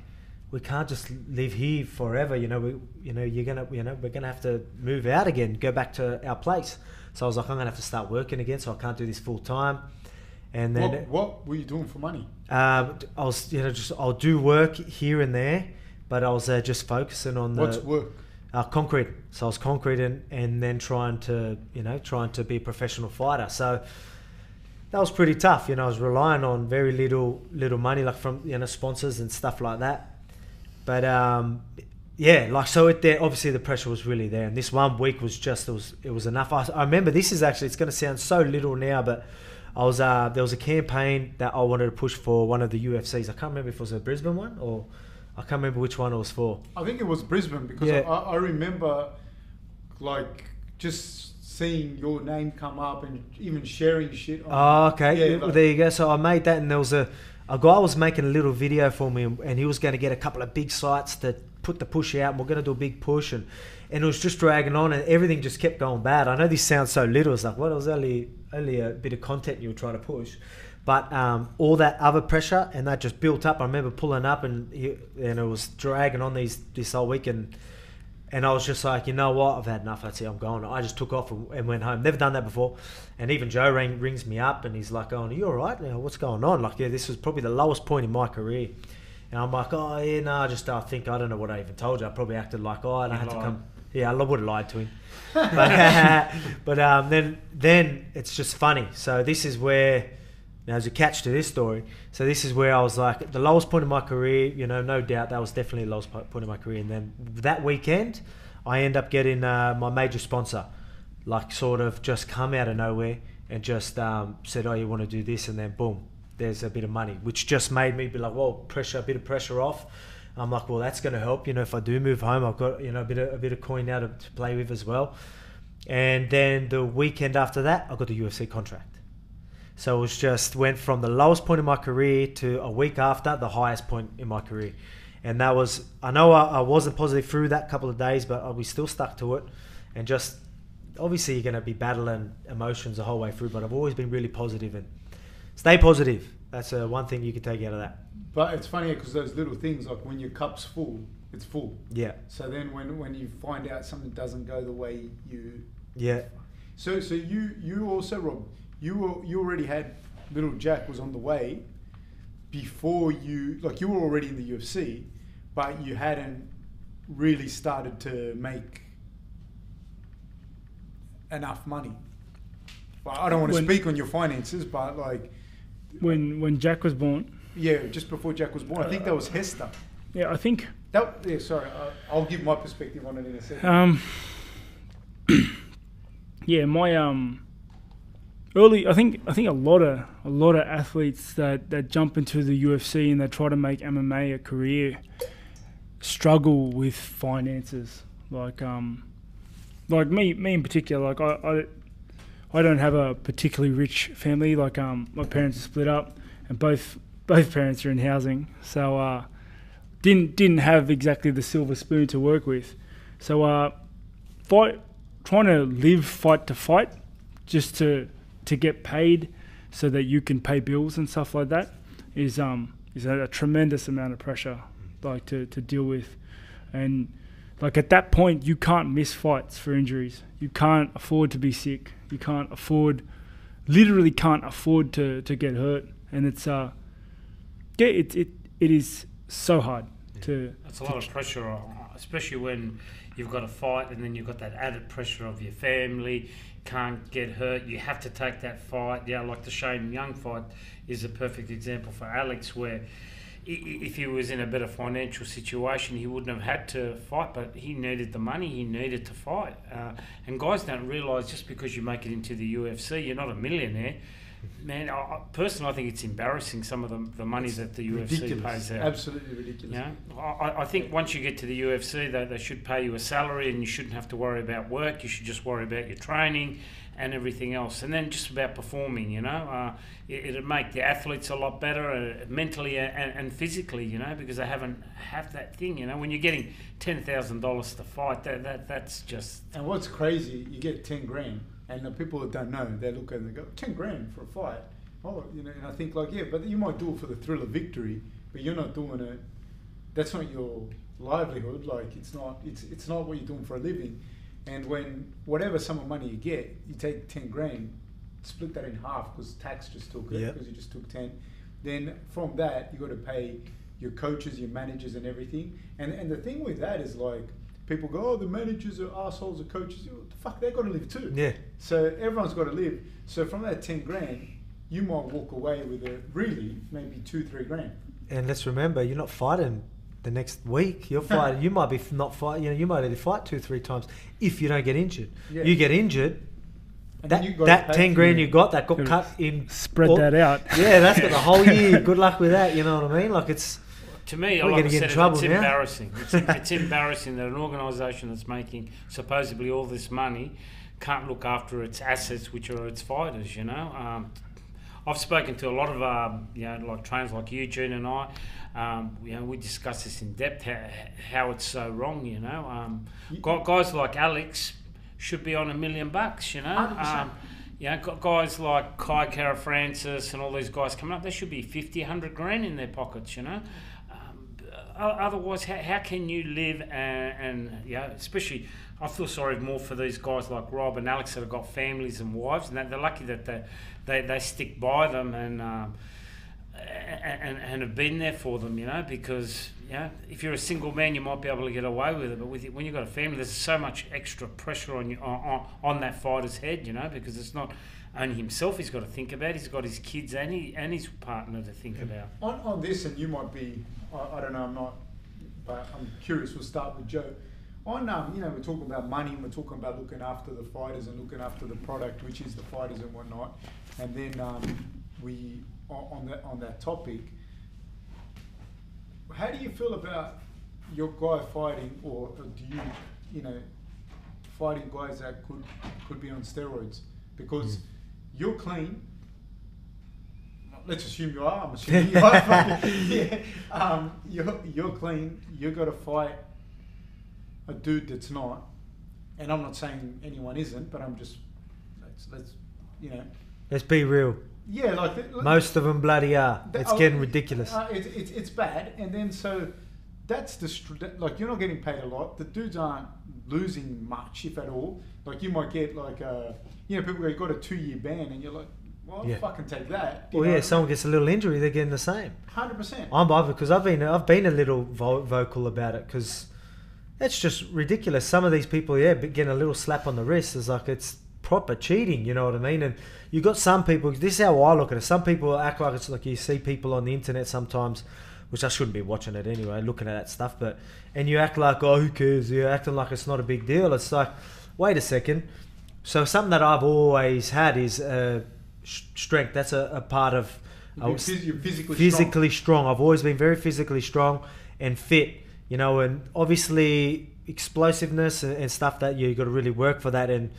we can't just live here forever. You know, we, you know, you're gonna, you know, we're gonna have to move out again, go back to our place. So I was like, I'm gonna have to start working again, so I can't do this full time. And then What, what were you doing for money? uh, I was, you know, just I'll do work here and there, but I was uh, just focusing on the What's work? uh, concrete. So I was concreting and then trying to, you know, trying to be a professional fighter. So that was pretty tough. You know, I was relying on very little, little money, like from you know sponsors and stuff like that. But um, yeah, like so, it there obviously the pressure was really there, and this one week was just it was it was enough. I, I remember this is actually it's going to sound so little now, but. I was uh, there was a campaign that I wanted to push for one of the UFCs. I can't remember if it was a Brisbane one or I can't remember which one it was for. I think it was Brisbane because Yeah. I, I remember like just seeing your name come up and even sharing shit. On, Oh, okay. Yeah, Well, like- there you go. So I made that, and there was a, a guy was making a little video for me, and and he was going to get a couple of big sites to put the push out. And we're going to do a big push, and and it was just dragging on, and everything just kept going bad. I know this sounds so little. It's like, well, it was only only a bit of content you were trying to push. But um, all that other pressure and that just built up. I remember pulling up and and it was dragging on these this whole week and and I was just like, you know what, I've had enough. That's it, I'm going. I just took off and, went home. Never done that before. And even Joe rang, rings me up and he's like, "Oh, are you all right? You know, what's going on?" Like, yeah, this was probably the lowest point in my career. And I'm like, oh yeah, no, I just I think I don't know what I even told you. I probably acted like, oh, I had to come. Yeah, I would have lied to him. but but um, then then it's just funny. So this is where now there's a catch to this story. So this is where I was like the lowest point in my career. You know, no doubt that was definitely the lowest point in my career. And then that weekend, I end up getting uh, my major sponsor, like sort of just come out of nowhere and just um, said, "Oh, you want to do this?" And then boom, there's a bit of money, which just made me be like, "Well, pressure, a bit of pressure off." I'm like, well, that's going to help. You know, if I do move home, I've got you know a bit of, a bit of coin now to, to play with as well. And then the weekend after that, I got the UFC contract. So it was just went from the lowest point in my career to a week after the highest point in my career. And that was, I know I, I wasn't positive through that couple of days, but we still stuck to it. And just, obviously, you're going to be battling emotions the whole way through, but I've always been really positive and stay positive. That's uh, one thing you can take out of that. But it's funny because those little things, like when your cup's full, it's full. Yeah. So then when, when you find out something doesn't go the way you. Yeah. So so you you also Rob you were, you already had little Jack was on the way before you like you were already in the UFC, but you hadn't really started to make enough money. Well, I don't want to When- speak on your finances, but like When when Jack was born, yeah, just before Jack was born, I think that was Hester. yeah, I think That yeah, sorry, I'll give my perspective on it in a second. Um, yeah, my um, early. I think I think a lot of a lot of athletes that that jump into the UFC and they try to make MMA a career struggle with finances. Like um, like me me in particular. Like I. I I don't have a particularly rich family. Like um, my parents are split up, and both both parents are in housing. So uh, didn't didn't have exactly the silver spoon to work with. So uh, fight, trying to live fight to fight, just to to get paid, so that you can pay bills and stuff like that, is um is a, a tremendous amount of pressure, like to to deal with, and like at that point you can't miss fights for injuries. You can't afford to be sick. You can't afford, literally can't afford to to get hurt, and it's uh yeah it it it is so hard to That's a lot of pressure, on- especially when you've got a fight and then you've got that added pressure of your family. Can't get hurt. You have to take that fight. Yeah, like the Shane Young fight is a perfect example for Alex, where if he was in a better financial situation, he wouldn't have had to fight, but he needed the money. He needed to fight. Uh, and guys don't realise just because you make it into the UFC, you're not a millionaire. Man, I, personally, I think it's embarrassing some of the, the money that the UFC ridiculous, pays out. absolutely ridiculous. Yeah, I, I- I think once you get to the UFC, they, they should pay you a salary and you shouldn't have to worry about work. You should just worry about your training and everything else. And then just about performing, you know. Uh, it, it'd make the athletes a lot better uh, mentally and, and physically, you know, because they haven't have that thing, you know. When you're getting $10,000 to fight, that, that that's just. And what's crazy, you get 10 grand, and the people that don't know, they look at and they go, 10 grand for a fight? Oh, you know, and I think, like, yeah, but you might do it for the thrill of victory, but you're not doing it, that's not your livelihood. Like, it's not, it's, it's not what you're doing for a living. And when whatever sum of money you get, you take 10 grand, split that in half because tax just took it, because you just took 10. Then from that, you got to pay your coaches, your managers, and everything. And and the thing with that is like people go, oh, the managers are assholes, the coaches. What the fuck, they got to live too. Yeah. So everyone's got to live. So from that ten grand, you might walk away with a really maybe two, three grand. And let's remember, you're not fighting the next week. You're fighting. you might be f- not fight. You know, you might only fight two, three times if you don't get injured. Yeah. You get injured. And That, you that ten grand your- you got that got cut in. spread all- that out. Yeah, that's got the whole year. Good luck with that. You know what I mean? Like it's To me, We're like I gonna get in said, it's now. embarrassing. It's, it's embarrassing that an organisation that's making supposedly all this money can't look after its assets, which are its fighters. You know, um, I've spoken to a lot of um, you know like trainers like Eugene and I. Um, you know, we discuss this in depth how, how it's so wrong. You know, um, guys like Alex should be on a million bucks. You know. Um, you know, guys like Kai Kara-France and all these guys coming up, they should be 50, 100 grand in their pockets, you know. Otherwise, how, how can you live and, and, you know, especially, I feel sorry more for these guys like Rob and Alex that have got families and wives, and they're lucky that they, they, they stick by them and, um, and, and have been there for them, you know, because, know, if you're a single man, you might be able to get away with it, but with, when you've got a family, there's so much extra pressure on you on, on that fighter's head, you know, because it's not only himself he's got to think about, he's got his kids and, he, and his partner to think about. on, on this, and you might be, I, I don't know, I'm not, but I'm curious. We'll start with Joe. On, um, you know, we're talking about money, and we're talking about looking after the fighters and looking after the product, which is the fighters and whatnot. And then um, we, on, on that on that topic, how do you feel about your guy fighting, or, or do you, you know, fighting guys that could could be on steroids? Because Mm. You're clean. Let's assume you are. I'm assuming you are. yeah. Um, you're you're clean. You've got to fight a dude that's not. And I'm not saying anyone isn't, but I'm just let's let's you know Let's be real. yeah like Most of them bloody are. It's oh, getting ridiculous. Uh, it's, it's it's bad, and then so that's the str- like you're not getting paid a lot. The dudes aren't losing much, if at all. Like you might get like a you know people go you got a two year ban, and you're like, well, I'll Yeah. fucking take that. Well, yeah, someone gets a little injury, they're getting the same. hundred percent. I'm bothered because I've been I've been a little vo- vocal about it because it's just ridiculous. Some of these people, yeah, but getting a little slap on the wrist is like it's proper cheating. You know what I mean? And you got some people. This is how I look at it. Some people act like it's like you see people on the internet sometimes, which I shouldn't be watching it anyway, looking at that stuff. But and you act like oh who cares? You're acting like it's not a big deal. It's like wait a second. So something that I've always had is uh, strength. That's a, a part of. You're, was- phys- you're physically, physically strong. I've always been very physically strong and fit, you know, and obviously explosiveness and, and stuff that you got to really work for that and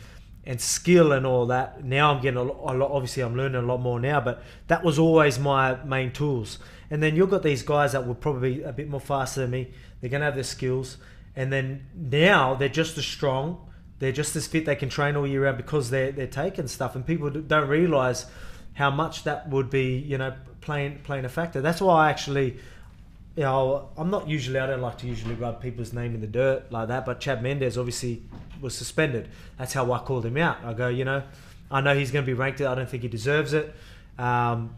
and skill and all that. Now I'm getting a lot, a lot. Obviously, I'm learning a lot more now, but that was always my main tools. And then you've got these guys that will probably a bit more faster than me. They're gonna have their skills, and then now they're just as strong. They're just as fit. They can train all year round because they're they're taking stuff, and people don't realize how much that would be, you know, playing playing a factor. That's why I actually, you know, I'm not usually I don't like to usually rub people's name in the dirt like that. But Chad Mendes obviously was suspended. That's how I called him out. I go, you know, I know he's going to be ranked. I don't think he deserves it. Um,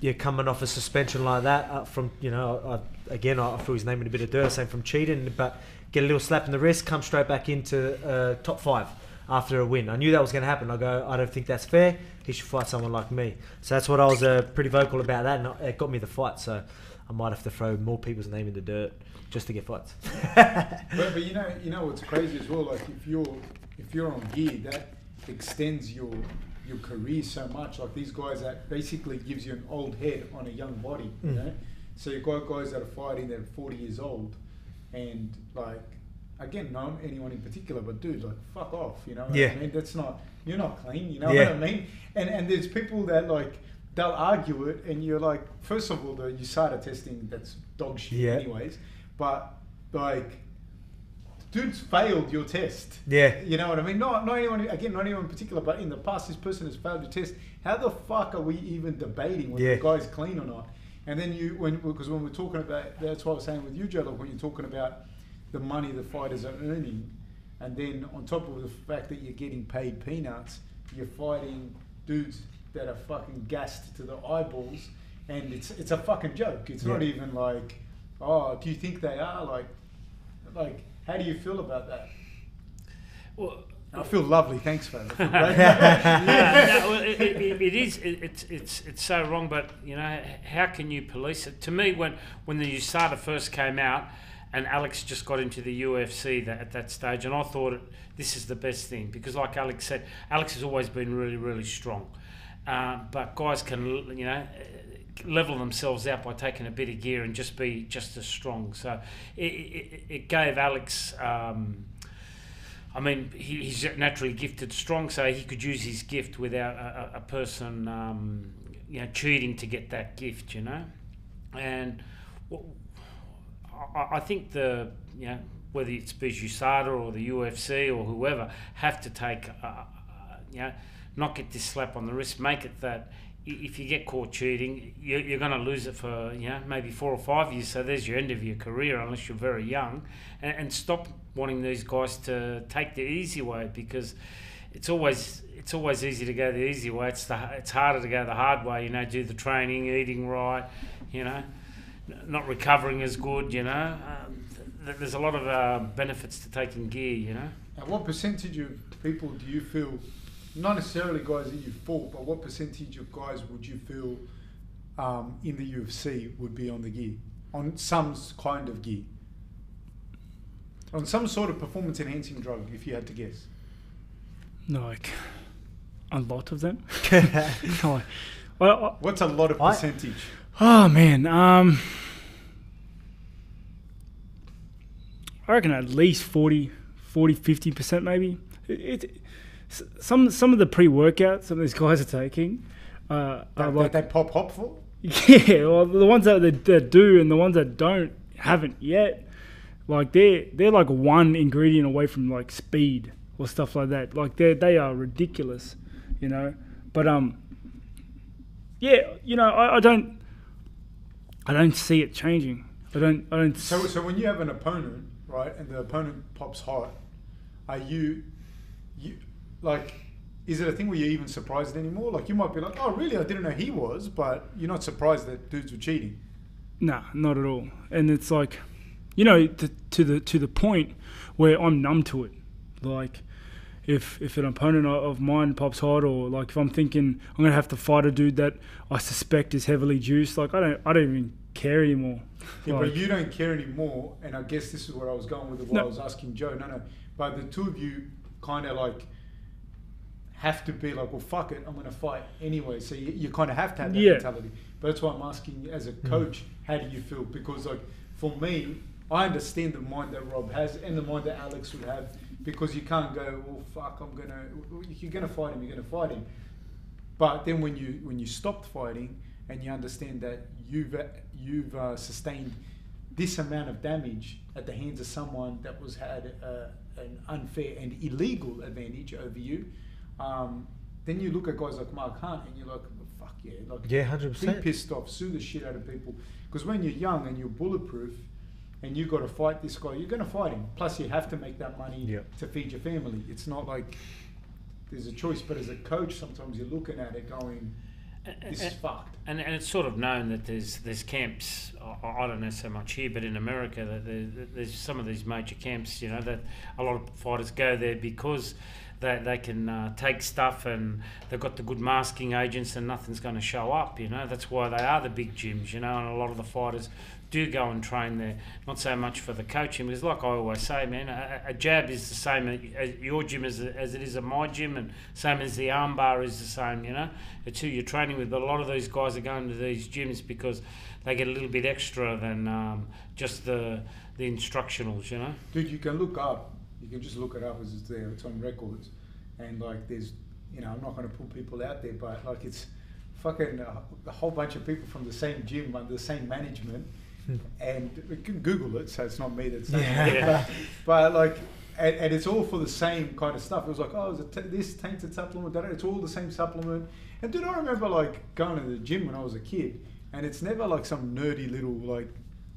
you're coming off a suspension like that uh, from, you know, I, again I threw his name in a bit of dirt, same from cheating, but get a little slap in the wrist, come straight back into uh, top five after a win. I knew that was going to happen. I go, I don't think that's fair. He should fight someone like me. So that's what I was uh, pretty vocal about that, and it got me the fight. So I might have to throw more people's name in the dirt just to get fights. But, but you know, you know what's crazy as well. Like if you're if you're on gear, that extends your your career so much. Like these guys that basically gives you an old head on a young body. You Mm. know, so you've got guys that are fighting that are 40 years old, and like again, not anyone in particular, but dude, like fuck off. You know, what Yeah. I mean, that's not you're not clean. You know Yeah. what I mean? And and there's people that like. They'll argue it, and you're like, first of all, the USADA testing that's dog shit, Yeah. anyways. But like, dude's failed your test. Yeah. You know what I mean? Not not anyone again, not anyone in particular, but in the past, this person has failed your test. How the fuck are we even debating whether Yeah. the guy's clean or not? And then you, when because when we're talking about, that's what I was saying with you, Joe. Like when you're talking about the money the fighters are earning, and then on top of the fact that you're getting paid peanuts, you're fighting dudes that are fucking gassed to the eyeballs, and it's it's a fucking joke. It's not even like, oh, do you think they are like, like, how do you feel about that? Well, I feel lovely. Thanks, fella. no, no, well, it, it, it is. It, it's it's it's so wrong. But you know, how can you police it? To me, when when the USADA first came out, and Alex just got into the UFC that, at that stage, and I thought it, this is the best thing because, like Alex said, Alex has always been really really strong. Uh, but guys can you know level themselves out by taking a bit of gear and just be just as strong. So it, it, it gave Alex. Um, I mean, he, he's naturally gifted strong, so he could use his gift without a, a, person, um, you know, cheating to get that gift, you know. And I, think the, you know, whether it's Bijusada or the UFC or whoever, have to take, you know, not get this slap on the wrist, make it that if you get caught cheating, you're, you're going to lose it for you know maybe four or five years. So there's your end of your career, unless you're very young, and, and stop wanting these guys to take the easy way because it's always it's always easy to go the easy way. It's the it's harder to go the hard way. You know, do the training, eating right, you know, not recovering as good. You know, um, th- there's a lot of uh, benefits to taking gear. You know. And what percentage of people do you feel, not necessarily guys that you fought, but what percentage of guys would you feel um, in the UFC would be on the gear, on some kind of gear, on some sort of performance enhancing drug, if you had to guess? Like a lot of them. Well, What's a lot of I- percentage? oh man, um, I reckon at least 40, 40 50 percent maybe. It, it, some some of the pre workouts some of these guys are taking. Uh, are That, like that they pop hop for? Yeah, well, the ones that, that do and the ones that don't haven't yet. Like they're they're like one ingredient away from like speed or stuff like that. Like they they are ridiculous, you know. But um, yeah, you know, I, I don't I don't see it changing. I don't I don't. So, so when you have an opponent, right, and the opponent pops hot, are you, you, like, is it a thing where you're even surprised anymore? Like, you might be like, oh, really? I didn't know he was, but you're not surprised that dudes were cheating. Nah, not at all. And it's like, you know, to, to the to the point where I'm numb to it. Like, if if an opponent of mine pops hot, or like if I'm thinking I'm gonna have to fight a dude that I suspect is heavily juiced, like I don't I don't even care anymore. Yeah, Like- but you don't care anymore, and I guess this is where I was going with it. What No. I was asking Joe. No, no, but the two of you kind of like have to be like, well, fuck it, I'm going to fight anyway. So you, you kind of have to have that Yeah. mentality. But that's why I'm asking you as a coach, how do you feel? Because like for me, I understand the mind that Rob has and the mind that Alex would have. Because you can't go, well, fuck, I'm gonna. You're gonna fight him. You're gonna fight him. But then when you when you stopped fighting and you understand that you've you've uh, sustained this amount of damage at the hands of someone that was had uh, an unfair and illegal advantage over you, um, then you look at guys like Mark Hunt and you're like, fuck yeah, like Yeah, hundred be percent. pissed off, sue the shit out of people. Because when you're young and you're bulletproof, and you've got to fight this guy, you're going to fight him. Plus, you have to make that money Yep. to feed your family. It's not like there's a choice. But as a coach, sometimes you're looking at it going, "This is fucked." And, and it's sort of known that there's there's camps. I, I don't know so much here, but in America, that there, that there's some of these major camps. You know that a lot of fighters go there because they they can uh, take stuff and they've got the good masking agents and nothing's going to show up. You know that's why they are the big gyms. You know, and a lot of the fighters do go and train there. Not so much for the coaching, because like I always say, man, a, a jab is the same at your gym as, as it is at my gym, and same as the armbar is the same. You know, it's who you're training with. But a lot of these guys are going to these gyms because they get a little bit extra than um, just the the instructionals. You know. Dude, you can look up. You can just look it up as it's there. It's on records, and like there's, you know, I'm not going to put people out there, but like it's fucking a, a whole bunch of people from the same gym under the same management, hmm. and you can Google it. So it's not me that's saying Yeah. it, but, but like. And, and it's all for the same kind of stuff. It was like, oh, is it t- this tainted supplement? da-da. It's all the same supplement. And dude, I remember like going to the gym when I was a kid, and it's never like some nerdy little like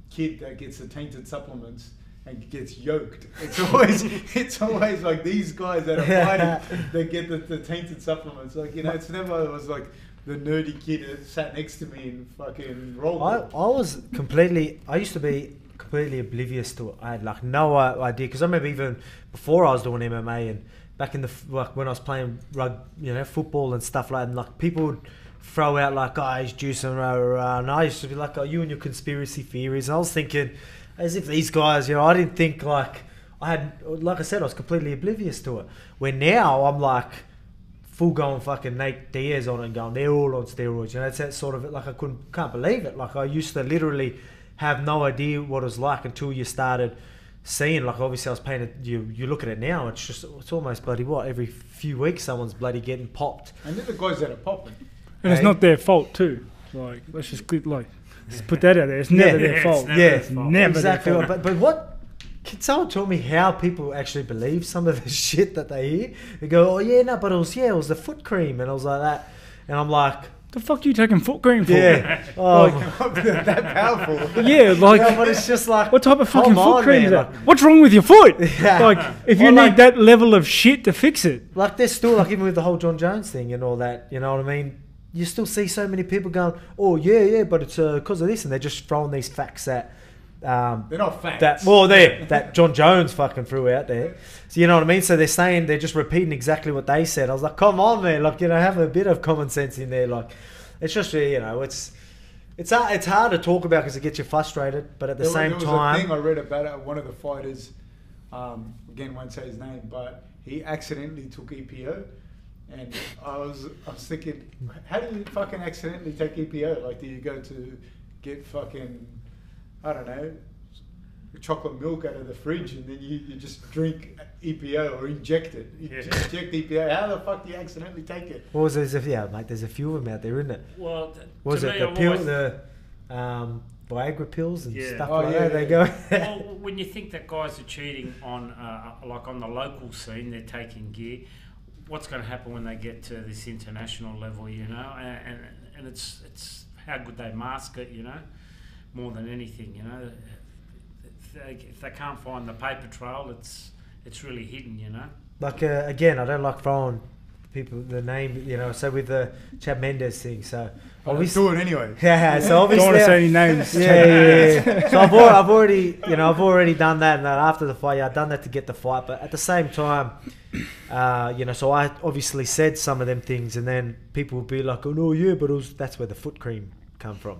kid that gets the tainted supplements and gets yoked. It's always it's always like these guys that are fighting that get the, the tainted supplements. Like you know, it's never it was like the nerdy kid that sat next to me and fucking rolled. I. I was completely. I used to be completely oblivious to it. I had like no idea because I remember even before I was doing MMA and back in the like when I was playing rug, you know, football and stuff like that. And like people would throw out like, "Oh, he's juicing," rah, rah, rah. and I used to be like, "Oh, you and your conspiracy theories." And I was thinking, as if these guys, you know, I didn't think like I had, like I said, I was completely oblivious to it. Where now I'm like full going fucking Nate Diaz on and going, they're all on steroids. You know, it's that sort of like I couldn't can't believe it. Like I used to literally have no idea what it was like until you started seeing. Like obviously I was paying it. You you look at it now, it's just it's almost bloody what every few weeks someone's bloody getting popped. And they're the guys that are popping. and it's not their fault too. Like let's just click like let's put that out there. It's never Yeah, their it's fault. never yeah, their fault. never exactly. their But fault. but what? Can someone tell me how people actually believe some of the shit that they hear? They go, oh yeah, no, but it was yeah, it was the foot cream, and I was like that, and I'm like, the fuck are you taking foot cream for? yeah, oh, that powerful. Yeah, like no, but it's just like what type of fucking foot on, cream is man, that? like- What's wrong with your foot? Yeah. Like if you Or need like- that level of shit to fix it. like there's still like even with the whole Jon Jones thing and all that, you know what I mean? You still see so many people going, "Oh yeah, yeah," but it's because of this, and they're just throwing these facts at um, They're not facts. that. Well, there that Jon Jones fucking threw out there. So you know what I mean? So they're saying they're just repeating exactly what they said. I was like, "Come on, man! Like you know, have a bit of common sense in there. Like it's just you know, it's it's hard, it's hard to talk about because it gets you frustrated, but at the There same there was time, a thing I read about it. One of the fighters, um, again, won't say his name, but he accidentally took EPO, and I was I was thinking, how do you fucking accidentally take EPO? Like, do you go to get fucking, I don't know, chocolate milk out of the fridge and then you, you just drink EPO or inject it. You Yeah. just inject EPO. How the fuck do you accidentally take it? What was it? Yeah, mate. There's a few of them out there, isn't it? Well, th- What was to it me, the I've pill, always- the um, Viagra pills and Yeah. stuff Oh, like yeah, that? They yeah. go. well, when you think that guys are cheating on, uh, like on the local scene, they're taking gear. What's going to happen when they get to this international level? You know, and and, and it's it's how good they mask it. You know, more than anything. You know, if they, if they can't find the paper trail, it's it's really hidden. You know. like uh, again, I don't like throwing people the name. You know, so with the Chad Mendes thing. So But obviously, do it anyway. yeah. So obviously Don't want to say any names. yeah, yeah, yeah. So I've, I've already, you know, I've already done that, and after the fight, yeah, I've done that to get the fight. But at the same time, uh, you know, so I obviously said some of them things, and then people would be like, "Oh no, yeah," but it was that's where the foot cream come from.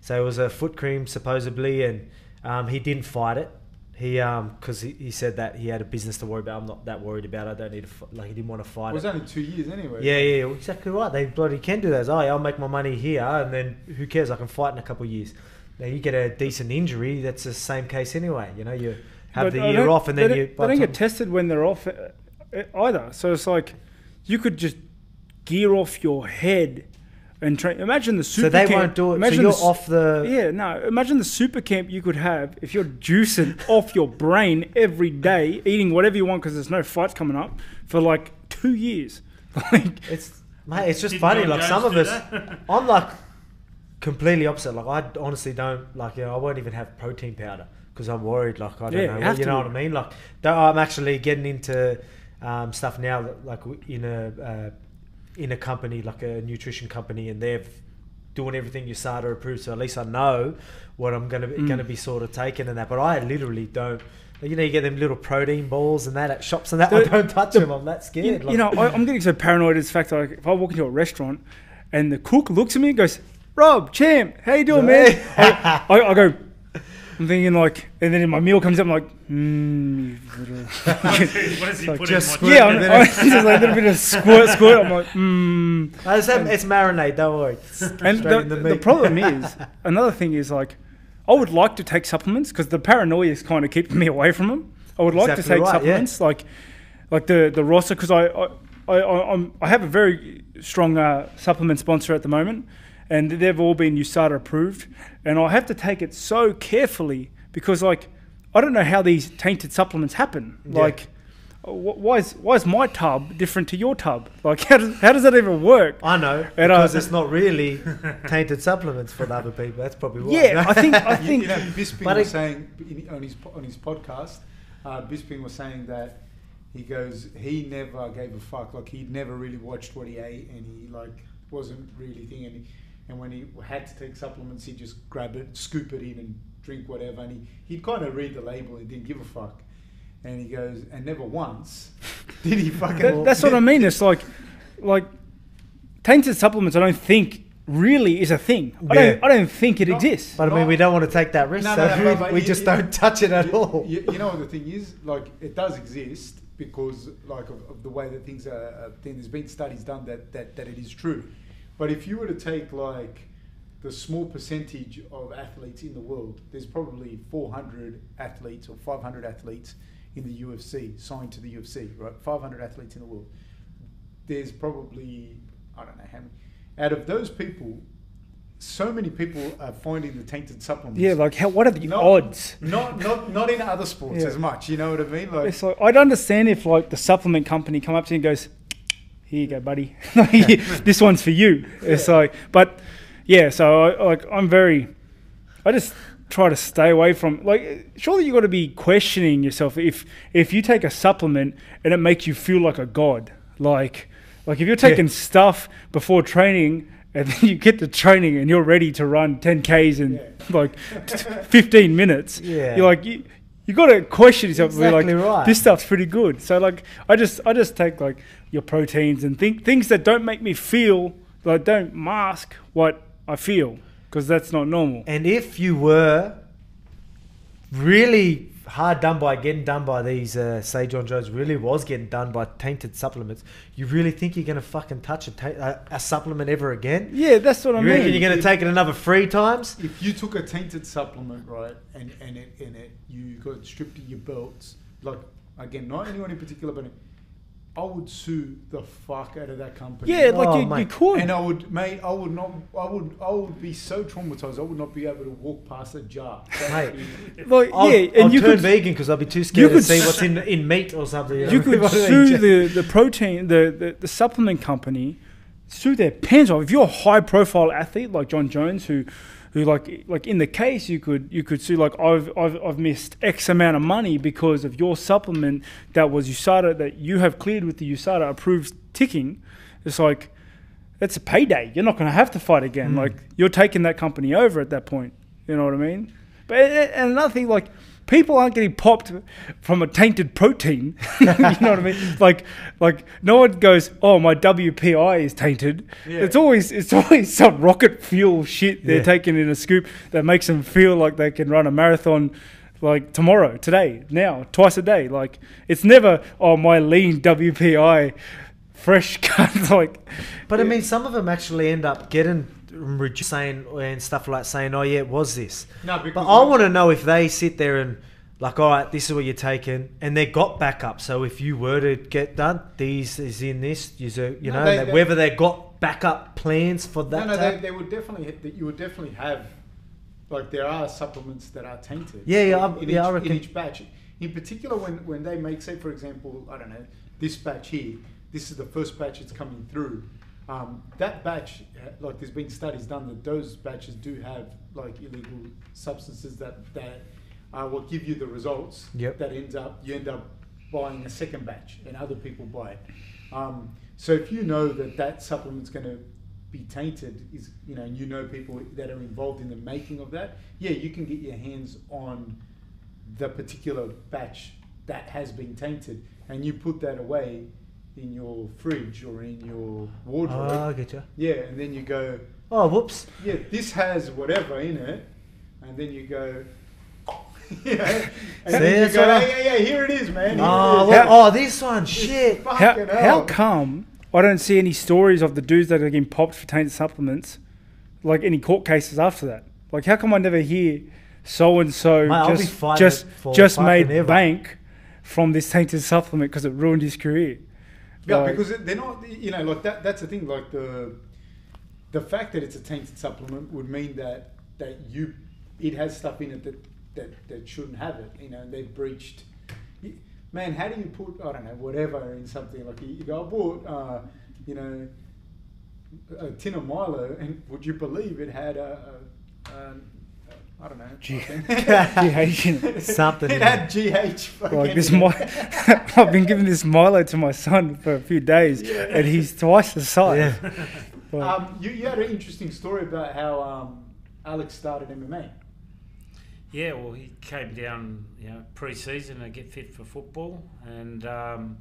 So it was a foot cream supposedly, and um, he didn't fight it. He um because he, he said that he had a business to worry about. I'm not that worried about. it. I don't need to f- like he didn't want to fight. It fight was it. only two years anyway. Yeah, yeah, yeah, exactly right. They bloody can do that. Oh, yeah, I'll make my money here, and then who cares? I can fight in a couple of years. Now you get a decent injury, that's the same case anyway. You know, you have But the I year off, and then don't- you. They don't get tested when they're off uh, uh, either. So it's like you could just gear off your head and train. Imagine the super so they camp. won't do it. So you're the, off the. Yeah, no. Imagine the super camp you could have if you're juicing off your brain every day, eating whatever you want because there's no fights coming up for like two years. Like, It's mate, it's just funny. Like some of us. I'm like completely opposite. Like I honestly don't like. You know, I won't even have protein powder because I'm worried. Like I don't Yeah, know. you have you to. know what I mean? Like I'm actually getting into um, stuff now. that, Like in a uh, in a company like a nutrition company, and they're doing everything USADA approved. So at least I know what I'm gonna be, Mm. gonna be sort of taking and that. But I literally don't. You know, you get them little protein balls and that at shops and that. I don't touch them. I'm that scared. you, like- you know, I, I'm getting so paranoid. It's the fact like if I walk into a restaurant and the cook looks at me and goes, "Rob, champ, how you doing, man?" I, I, I go. I'm thinking like, and then my meal comes up. I'm like, you hmm, what does he Like put just in? yeah, I'm, I'm just like a little bit of squirt, squirt. I'm like. No, it's, um, it's marinade. Don't worry. And the, the the problem is, another thing is like, I would like to take supplements because the paranoia is kind of keeping me away from them. I would like to take right, yeah. supplements like, like the the Rossa because I I, I I I'm, I have a very strong uh, supplement sponsor at the moment, and they've all been USADA approved, and I have to take it so carefully because like I don't know how these tainted supplements happen. Yeah. Like, wh- why is why is my tub different to your tub? Like, how does how does that even work? I know And, uh, because it's not really tainted supplements for the other people. That's probably why. Yeah, I think I think you know, Bisping But was it- saying in, on his on his podcast, uh, Bisping was saying that he goes he never gave a fuck. Like he'd never really watched what he ate, and he like wasn't really thinking. And, when he had to take supplements, he'd just grab it, scoop it in, and drink whatever. And he he'd kind of read the label and didn't give a fuck. And he goes, and never once did he fucking. That, that's what I mean. It's like, like tainted supplements. I don't think really is a thing. I Yeah. don't. I don't think it No, exists. But I mean, we don't want to take that risk, No, so no, no, we, but- but we you- just you- don't touch it at you, all. You, you know what the thing is? Like, it does exist because, like, of, of the way that things are. Uh, then there's been studies done that, that that it is true. But if you were to take like the small percentage of athletes in the world, there's probably 400 athletes or 500 athletes in the UFC signed to the UFC, right? 500 athletes in the world. There's probably I don't know how many. Out of those people, so many people are finding the tainted supplements. Yeah, like how, what are the Not- odds? Not not not in other sports Yeah. as much. You know what I mean? Like It's like I'd understand if like the supplement company come up to you and goes, "Here you go, buddy. this one's for you." It's like, but yeah. So I, like I'm very, I just try to stay away from like. Surely you got to be questioning yourself if if you take a supplement and it makes you feel like a god, like like if you're taking stuff before training. And then you get to training and you're ready to run 10 Ks in Yeah. like t- 15 minutes. Yeah. You're like, you, you got to question yourself. Exactly like, right. This stuff's pretty good. So like, I just I just take like your proteins and think things that don't make me feel like don't mask what I feel because that's not normal. And if you were really hard done by, getting done by these, uh, say Jon Jones really was getting done by tainted supplements. You really think you're going to fucking touch a, ta- a, a supplement ever again? Yeah, that's what I You reckon mean. you're going to take it another three times? If you took a tainted supplement, right, and and it and it you got stripped of your belts, like again, not anyone in particular, but I would sue the fuck out of that company. yeah, like Oh, you, you could. And I would, mate, I would not, I would, I would be so traumatized. I would not be able to walk past a jar. That Mate. is- like, I'll, yeah, I'll and you turn could vegan because I'd be too scared to could see what's in in meat or something. you know? could What do they sue the, the protein the, the, the supplement company sue their pants off if you're a high profile athlete like Jon Jones who who like like in the case you could you could sue like I've I've, I've missed X amount of money because of your supplement that was USADA that you have cleared with the USADA approved ticking. It's like that's a payday. You're not going to have to fight again. Mm. like you're taking that company over at that point. You know what I mean? But and another thing like people aren't getting popped from a tainted protein. you know what I mean? Like, like no one goes, "Oh, my WPI is tainted." Yeah. It's always it's always some rocket fuel shit they're Yeah. taking in a scoop that makes them feel like they can run a marathon. Like tomorrow, today, now, twice a day. Like it's never, oh my lean WPI, fresh cut. like, But I mean, some of them actually end up getting reduced saying and stuff like saying, "Oh yeah, it was this." no, But I want to know if they sit there and like, all right, this is what you're taking, and they got backup. So if you were to get done, these is in this, you you No, know, they- they- whether they got backup plans for that. no, no, they, they would definitely, that you would definitely have, like there are supplements that are tainted. Yeah, yeah, Like, I- in yeah, each, I reckon- In each batch, in particular, when when they make, say, for example, I don't know, this batch here, this is the first batch it's coming through. Um, that batch, uh, like there's been studies done that those batches do have like illegal substances that that uh, will give you the results. Yep. That ends up you end up buying a second batch, and other people buy it. Um, so if you know that that supplement's going to be tainted, is you know, and you know people that are involved in the making of that, yeah, you can get your hands on the particular batch that has been tainted, and you put that away in your fridge or in your wardrobe. Ah, oh, I get you. yeah, and then you go, Oh, whoops. yeah, this has whatever in it, and then you go. you know, and See, then you that's go, what I- hey, yeah, yeah, here it is, man. Ah, here Oh, it is. well, oh, this one, shit. how, Fucking how hell. come I don't see any stories of the dudes that are getting popped for tainted supplements, like any court cases after that? Like, how come I never hear so and so Mate, I'll be just fighting just it for just fucking made ever. bank from this tainted supplement because it ruined his career? Yeah, Like- because they're not. You know, like that. That's the thing. Like the the fact that it's a tainted supplement would mean that that you it has stuff in it that that, that shouldn't have it. You know, they've breached. Man, how do you put I don't know whatever in something like you you go I bought uh, you know a tin of Milo and would you believe it had a, a, a I don't know Gee. fucking- GH. Something It had GH. Like this, in I've been giving this Milo to my son for a few days, and he's twice the size. Yeah. Like, Um, you, you had an interesting story about how um, Alex started MMA. Yeah, well, he came down, you know, pre-season to get fit for football, and um,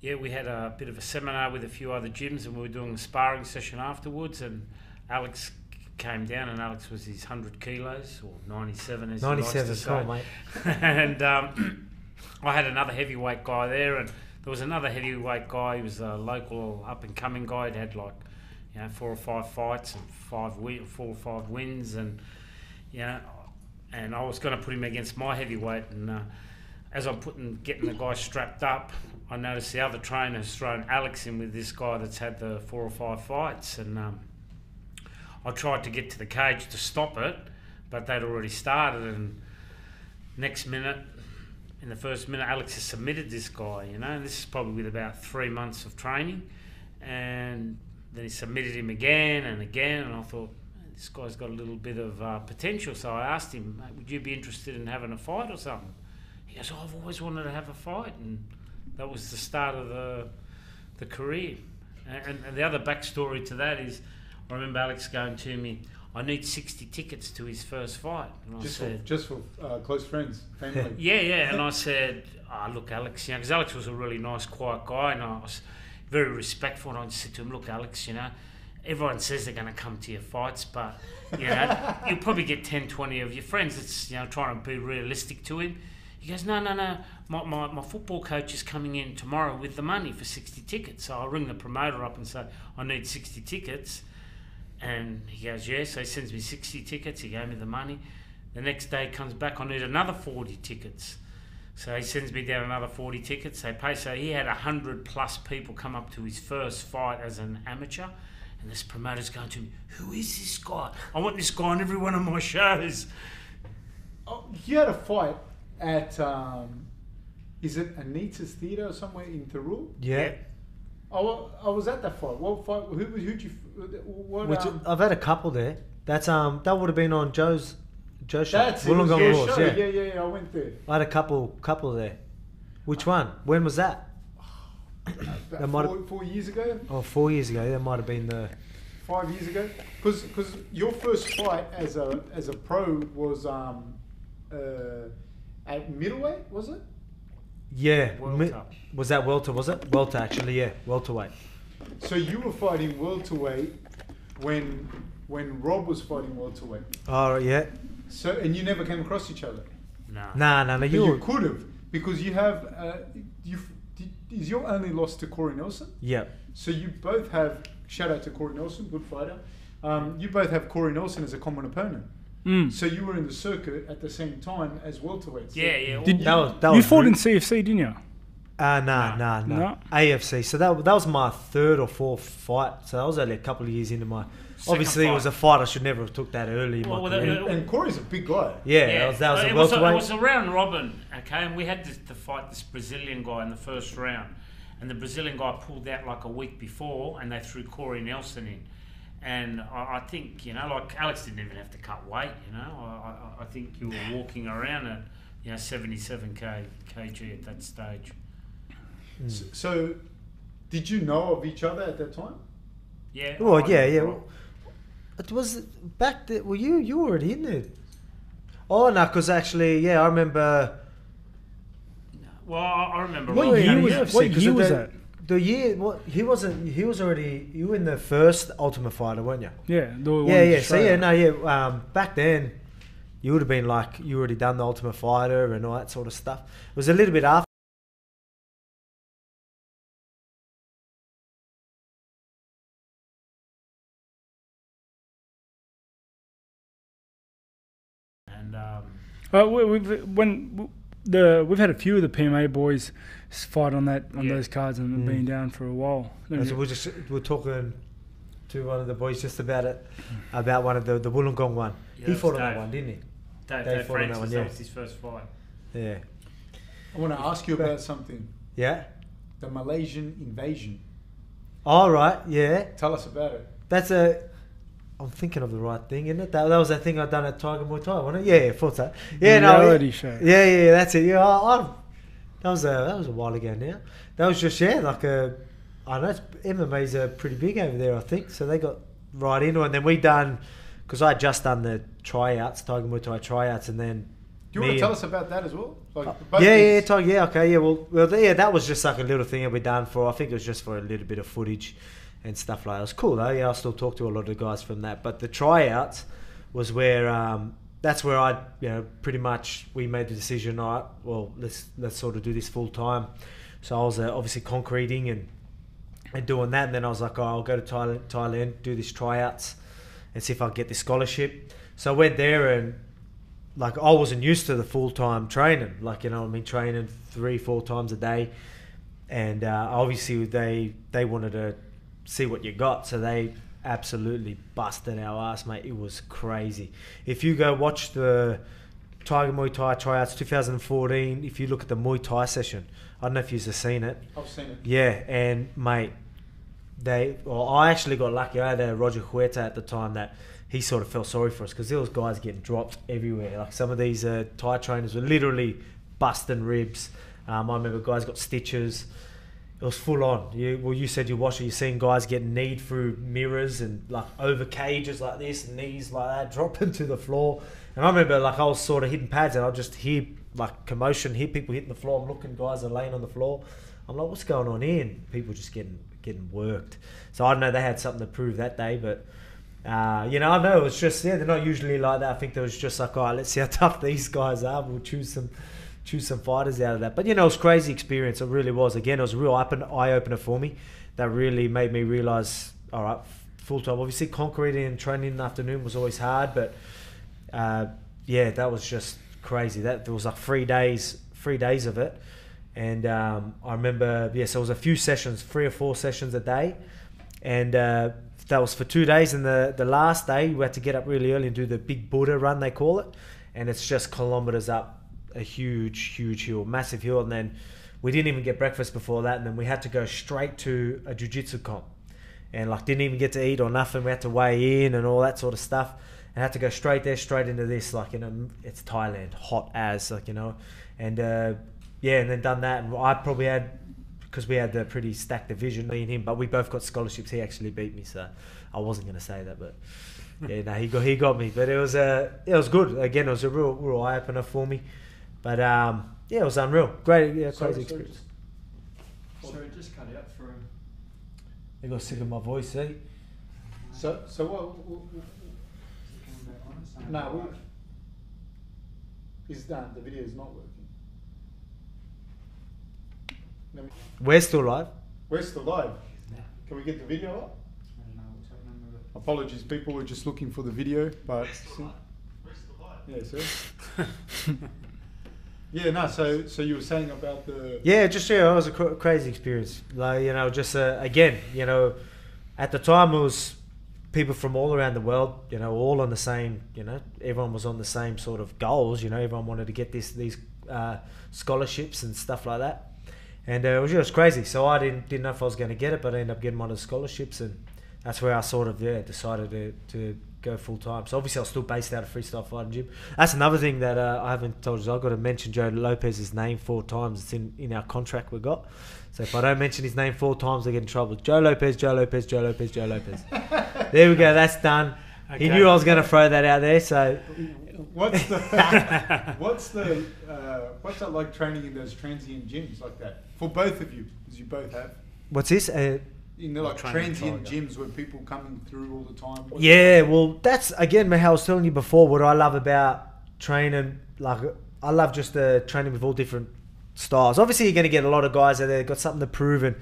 yeah, we had a bit of a seminar with a few other gyms, and we were doing a sparring session afterwards. And Alex came down, and Alex was his hundred kilos or ninety-seven, as he likes to 97, say. cool, mate. and um, I had another heavyweight guy there, and there was another heavyweight guy. He was a local up and coming guy. He'd had like, you know, four or five fights and five win, four or five wins, and you know, and I was going to put him against my heavyweight, and uh, as I'm putting getting the guy strapped up, I noticed the other trainer has thrown Alex in with this guy that's had the four or five fights, and um, I tried to get to the cage to stop it, but they'd already started, and next minute, in the first minute, Alex has submitted this guy, you know, and this is probably with about three months of training, and then he submitted him again and again, and I thought, this guy's got a little bit of uh, potential, so I asked him, would you be interested in having a fight or something? He goes, oh, I've always wanted to have a fight, and that was the start of the the career. And, and, and the other backstory to that is, I remember Alex going to me, I need 60 tickets to his first fight. And I Just for, just for uh, close friends, family. yeah, yeah. And I said, oh, look, Alex, you know, because Alex was a really nice, quiet guy, and I was very respectful. And I just said to him, look, Alex, you know, everyone says they're going to come to your fights, but you know, you'll probably get 10, 20 of your friends. It's you know trying to be realistic to him. He goes, no, no, no. My, my, my football coach is coming in tomorrow with the money for 60 tickets. So I'll ring the promoter up and say, I need 60 tickets. And he goes, yeah. So he sends me 60 tickets. He gave me the money. The next day he comes back, I need another 40 tickets. So he sends me down another 40 tickets. They pay. So he had 100 plus people come up to his first fight as an amateur. And this promoter's going to him, Who is this guy? I want this guy on every one of my shows. Oh, you had a fight at, um, is it Anita's Theatre or somewhere in Thirroul? Yeah. I, I was at that fight. What fight? Who who you? What? Which um, I've had a couple there. That's um that would have been on Joe's Joe's show. that's it. It Wollongong your Wars, show. yeah. yeah, yeah, yeah. I went there. I had a couple couple there. Which one? When was that? That might four, four years ago, Oh, four years ago. That might have been the. five years ago. Because your first fight as a as a pro was um, uh, at middleweight, was it? Yeah. Welter. was that welter? Was it welter? Actually, yeah, welterweight. So you were fighting welterweight when when Rob was fighting welterweight. Oh yeah. So and you never came across each other. No. Nah, nah, nah. But You. you could have because you have uh, you is your only loss to Corey Nelson. yeah. So you both have shout out to Corey Nelson, good fighter. Um, you both have Corey Nelson as a common opponent. Mm. So you were in the circuit at the same time as welterweights. So Yeah, yeah. Did- That was that you was fought rude. in CFC, didn't you? Uh, nah, No. nah, nah, No? AFC. So that that was my third or fourth fight. So that was only a couple of years into my. Second obviously, it was a fight I should never have took that early in my Well, well, career. And, and Corey's a big guy. yeah, that was, that was it a was a, it was a round robin, okay, and we had this, to fight this Brazilian guy in the first round, and the Brazilian guy pulled out like a week before, and they threw Corey Nelson in, and I, I think you know, like Alex didn't even have to cut weight, you know, I, I, I think you were walking around at you know 77 k kg at that stage. Hmm. So, so did you know of each other at that time? Yeah. Oh, well, I- yeah, yeah. It was back there. Well, you you were already in there. Oh no, because actually, yeah, I remember. Well, I, I remember. What Rob year was- UFC, what 'cause year was that? The year, what he wasn't. He was already. You were in the first Ultimate Fighter, weren't you? Yeah. The one yeah, yeah. So yeah, no, yeah. Um, back then, you would have been like you already done the Ultimate Fighter and all that sort of stuff. It was a little bit after. And um, Uh, we, we've when the we've had a few of the PMA boys fight on that on Yeah. those cards and Mm. been down for a while. So we're just we're talking to one of the boys just about it, about one of the the Wollongong one. Yeah, he fought was on that one, didn't he? Dave, They Dave fought on that Francis, one, that yeah. was his first fight. Yeah. I want to ask you about something. Yeah. The Malaysian invasion. All right. Yeah. Tell us about it. That's a. I'm thinking of the right thing, isn't it? That, that was that thing I done at Tiger Muay Thai, wasn't it? Yeah, yeah, thought so. Yeah, no, reality yeah, show. Yeah, yeah, that's it. Yeah, I, I, that was a that was a while ago now. That was just yeah, like a. I know it's, MMA's uh, pretty big over there, I think. So they got right into it, and then we done because I just done the tryouts, Tiger Muay Thai tryouts, and then. Do you want to tell us about that as well? Like Uh, both yeah, yeah. Tiger, yeah, okay, yeah. Well, well, yeah, that was just like a little thing that we done for. I think it was just for a little bit of footage and stuff like that. It was cool though. Yeah, I still talk to a lot of guys from that. But the tryouts was where um, that's where I, you know, pretty much we made the decision. All right, well, let's let's sort of do this full time. So I was uh, obviously concreting and and doing that, and then I was like, oh, I'll go to Thailand, Thailand, do these tryouts, and see if I get this scholarship. So I went there and like I wasn't used to the full time training. Like you know, I mean, training three, four times a day, and uh, obviously they they wanted to see what you got, so they absolutely busted our ass, mate. It was crazy. If you go watch the Tiger Muay Thai tryouts 2014, if you look at the Muay Thai session, I don't know if you've seen it. I've seen it. Yeah, and mate, they. Well, I actually got lucky. I had a Roger Huerta at the time that he sort of felt sorry for us because there was guys getting dropped everywhere. Like some of these uh, Thai trainers were literally busting ribs. Um, I remember guys got stitches. It was full on. You well, you said you watched it. You're seeing guys get kneed through mirrors and like over cages like this, knees like that, dropping to the floor. And I remember like I was sort of hitting pads, and I just hear like commotion, hear people hitting the floor. I'm looking, guys are laying on the floor. I'm like, what's going on here? And people just getting getting worked. So I don't know. They had something to prove that day, but. Uh, you know, I know it was just yeah, they're not usually like that. I think there was just like, all right, let's see how tough these guys are. We'll choose some choose some fighters out of that. But you know, it was crazy experience. It really was. Again, it was a real eye opener for me. That really made me realize, all right, full time. Obviously, concrete and training in the afternoon was always hard, but uh, yeah, that was just crazy. That there was like three days, three days of it, and um, I remember, yes, it was a few sessions, three or four sessions a day, and. Uh, that was for two days, and the, the last day we had to get up really early and do the big Buddha run they call it, and it's just kilometers up a huge, huge hill, massive hill, and then we didn't even get breakfast before that, and then we had to go straight to a jiu-jitsu comp, and like didn't even get to eat or nothing. We had to weigh in and all that sort of stuff, and had to go straight there, straight into this. Like you know, it's Thailand, hot as like you know, and uh, yeah, and then done that, and I probably had because we had the pretty stacked division me and him, but we both got scholarships. He actually beat me, so I wasn't going to say that, but yeah, no, he got he got me. But it was a uh, it was good. Again, it was a real real eye opener for me. But um, yeah, it was unreal. Great, yeah, crazy experience. Sorry, just cut out for him. They got sick of my voice, eh? So, so what? what, what no, it's done. The video is not working. We're still live. We're still live. Can we get the video up? Apologies, people were just looking for the video, but yeah, sir. Yeah, no. So, so you were saying about the yeah, just yeah, it was a cr- crazy experience. Like you know, just uh, again, you know, at the time it was people from all around the world. You know, all on the same. You know, everyone was on the same sort of goals. You know, everyone wanted to get this these uh, scholarships and stuff like that. And uh, it was just crazy. So I didn't didn't know if I was going to get it, but I ended up getting one of the scholarships, and that's where I sort of yeah decided to, to go full time. So obviously, I was still based out of Freestyle Fighting Gym. That's another thing that uh, I haven't told you. I've got to mention Joe Lopez's name four times. It's in, in our contract we got. So if I don't mention his name four times, I get in trouble. Joe Lopez, Joe Lopez, Joe Lopez, Joe Lopez. there we go. That's done. Okay. He knew I was going to throw that out there. So what's the what's the uh, what's that like training in those transient gyms like that for both of you, Because you both have? What's this? Uh, in the like transient gyms where people coming through all the time. yeah, well, that's again, how I was telling you before. What I love about training, like I love just the uh, training with all different styles. Obviously, you're going to get a lot of guys that have got something to prove, and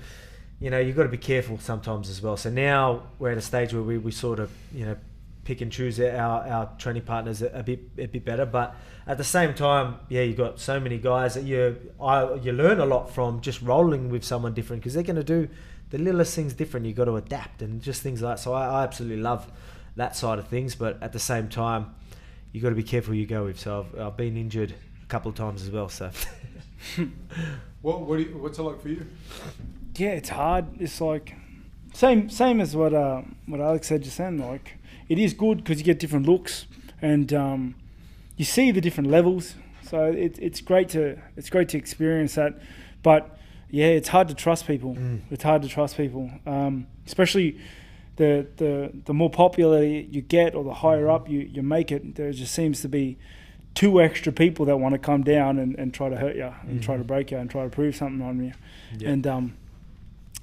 you know you've got to be careful sometimes as well. So now we're at a stage where we, we sort of you know pick and choose our, our training partners a, a bit a bit better. But at the same time, yeah, you've got so many guys that you I, you learn a lot from just rolling with someone different because they're going to do the littlest things different. You've got to adapt and just things like that. So I, I absolutely love that side of things. But at the same time, you've got to be careful you go with. So I've, I've been injured a couple of times as well. So. what what you, what's it like for you? Yeah, it's hard. It's like same same as what uh, what Alex said just then. Like it is good because you get different looks and um, you see the different levels. So it, it's great to it's great to experience that, but yeah, it's hard to trust people. Mm. It's hard to trust people, um, especially the, the the more popular you get or the higher up you, you make it. There just seems to be two extra people that want to come down and, and try to hurt you and mm. try to mm-hmm. break you and try to prove something on you. Yeah. And um,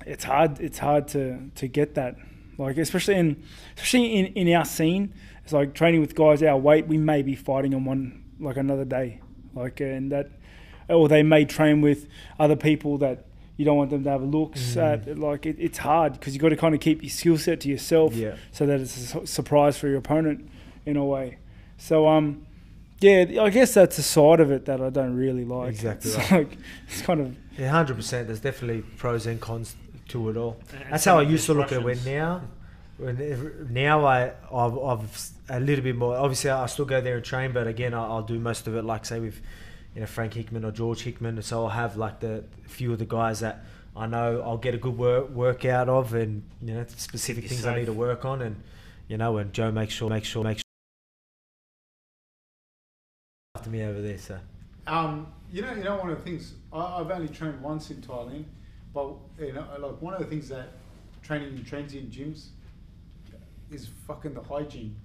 it's hard. It's hard to to get that. Like especially in especially in, in our scene, it's like training with guys our weight. We may be fighting on one like another day. Like and that or they may train with other people that you don't want them to have looks mm. at. Like it, it's hard because you've got to kind of keep your skill set to yourself, yeah. so that it's a surprise for your opponent in a way. So um, yeah, I guess that's a side of it that I don't really like. Exactly, it's right. like it's kind of yeah, hundred percent. There's definitely pros and cons to it all. And that's how I used to look at it. When now, when now I I've, I've, a little bit more. Obviously, I still go there and train, but again, I, will do most of it. Like say with you know Frank Hickman or George Hickman. So I'll have like the few of the guys that I know I'll get a good work workout of, and you know specific things safe. I need to work on, and you know, and Joe makes sure make sure make sure after me over there. So. Um, you know, you know, one of the things I, have only trained once in Thailand, but you know, like one of the things that training in transient gyms is fucking the hygiene.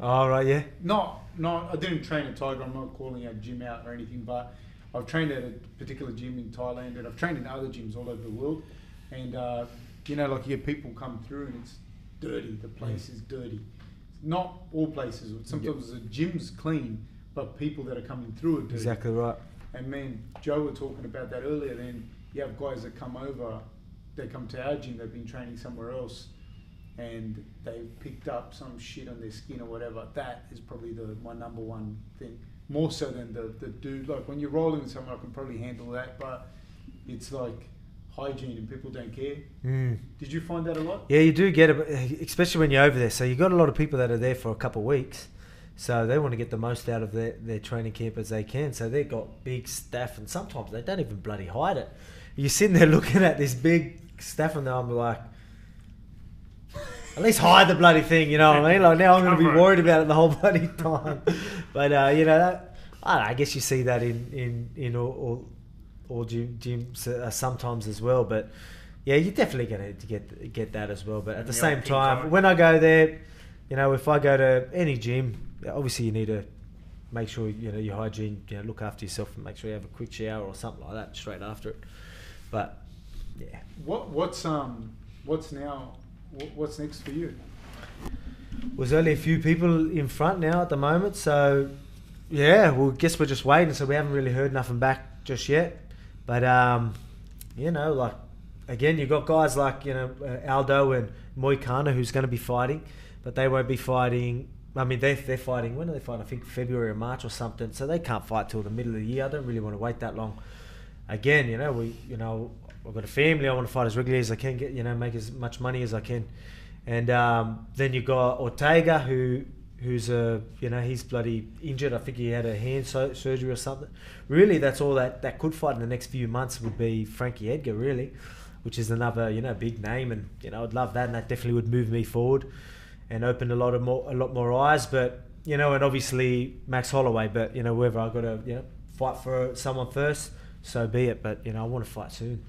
Oh right, yeah. Not, not. I didn't train at Tiger. I'm not calling our gym out or anything, but I've trained at a particular gym in Thailand, and I've trained in other gyms all over the world. And uh, you know, like you get people come through and it's dirty. The place is dirty. Not all places. Sometimes the gym's clean, but people that are coming through are dirty. Exactly right. And me and Joe were talking about that earlier. Then you have guys that come over, they come to our gym, they've been training somewhere else, and they've picked up some shit on their skin or whatever. That is probably the my number one thing. More so than the, the dude. Like when you're rolling with someone, I can probably handle that, but it's like hygiene and people don't care. Mm. Did you find that a lot? Yeah, you do get it, especially when you're over there. So you've got a lot of people that are there for a couple of weeks. So they want to get the most out of their, their training camp as they can. So they've got big staff, and sometimes they don't even bloody hide it. You're sitting there looking at this big staff, and I'm like, at least hide the bloody thing, you know what I mean? Like now I'm going to be worried about it the whole bloody time. but uh, you know, that, I, don't know, I guess you see that in in in all, all, all gym, gyms uh, sometimes as well. But yeah, you're definitely going to get get that as well. But at the same think time, so. when I go there, you know, if I go to any gym, obviously you need to make sure you know your hygiene, you know, look after yourself and make sure you have a quick shower or something like that straight after it. But yeah, What what's um what's now wh- what's next for you? there's only a few people in front now at the moment, so yeah, well, guess we're just waiting. So we haven't really heard nothing back just yet. But um, you know, like again, you've got guys like you know uh, Aldo and Moicano who's going to be fighting, but they won't be fighting. I mean, they they're fighting. When are they fighting? I think February or March or something. So they can't fight till the middle of the year. I don't really want to wait that long. Again, you know, we you know I've got a family. I want to fight as regularly as I can. Get you know, make as much money as I can. And um, then you got Ortega, who who's a you know he's bloody injured. I think he had a hand so- surgery or something. Really, that's all that that could fight in the next few months would be Frankie Edgar, really, which is another you know big name, and you know I'd love that, and that definitely would move me forward and open a lot of more a lot more eyes. But you know, and obviously Max Holloway. But you know, whether I've got to you know fight for someone first, so be it. But you know, I want to fight soon.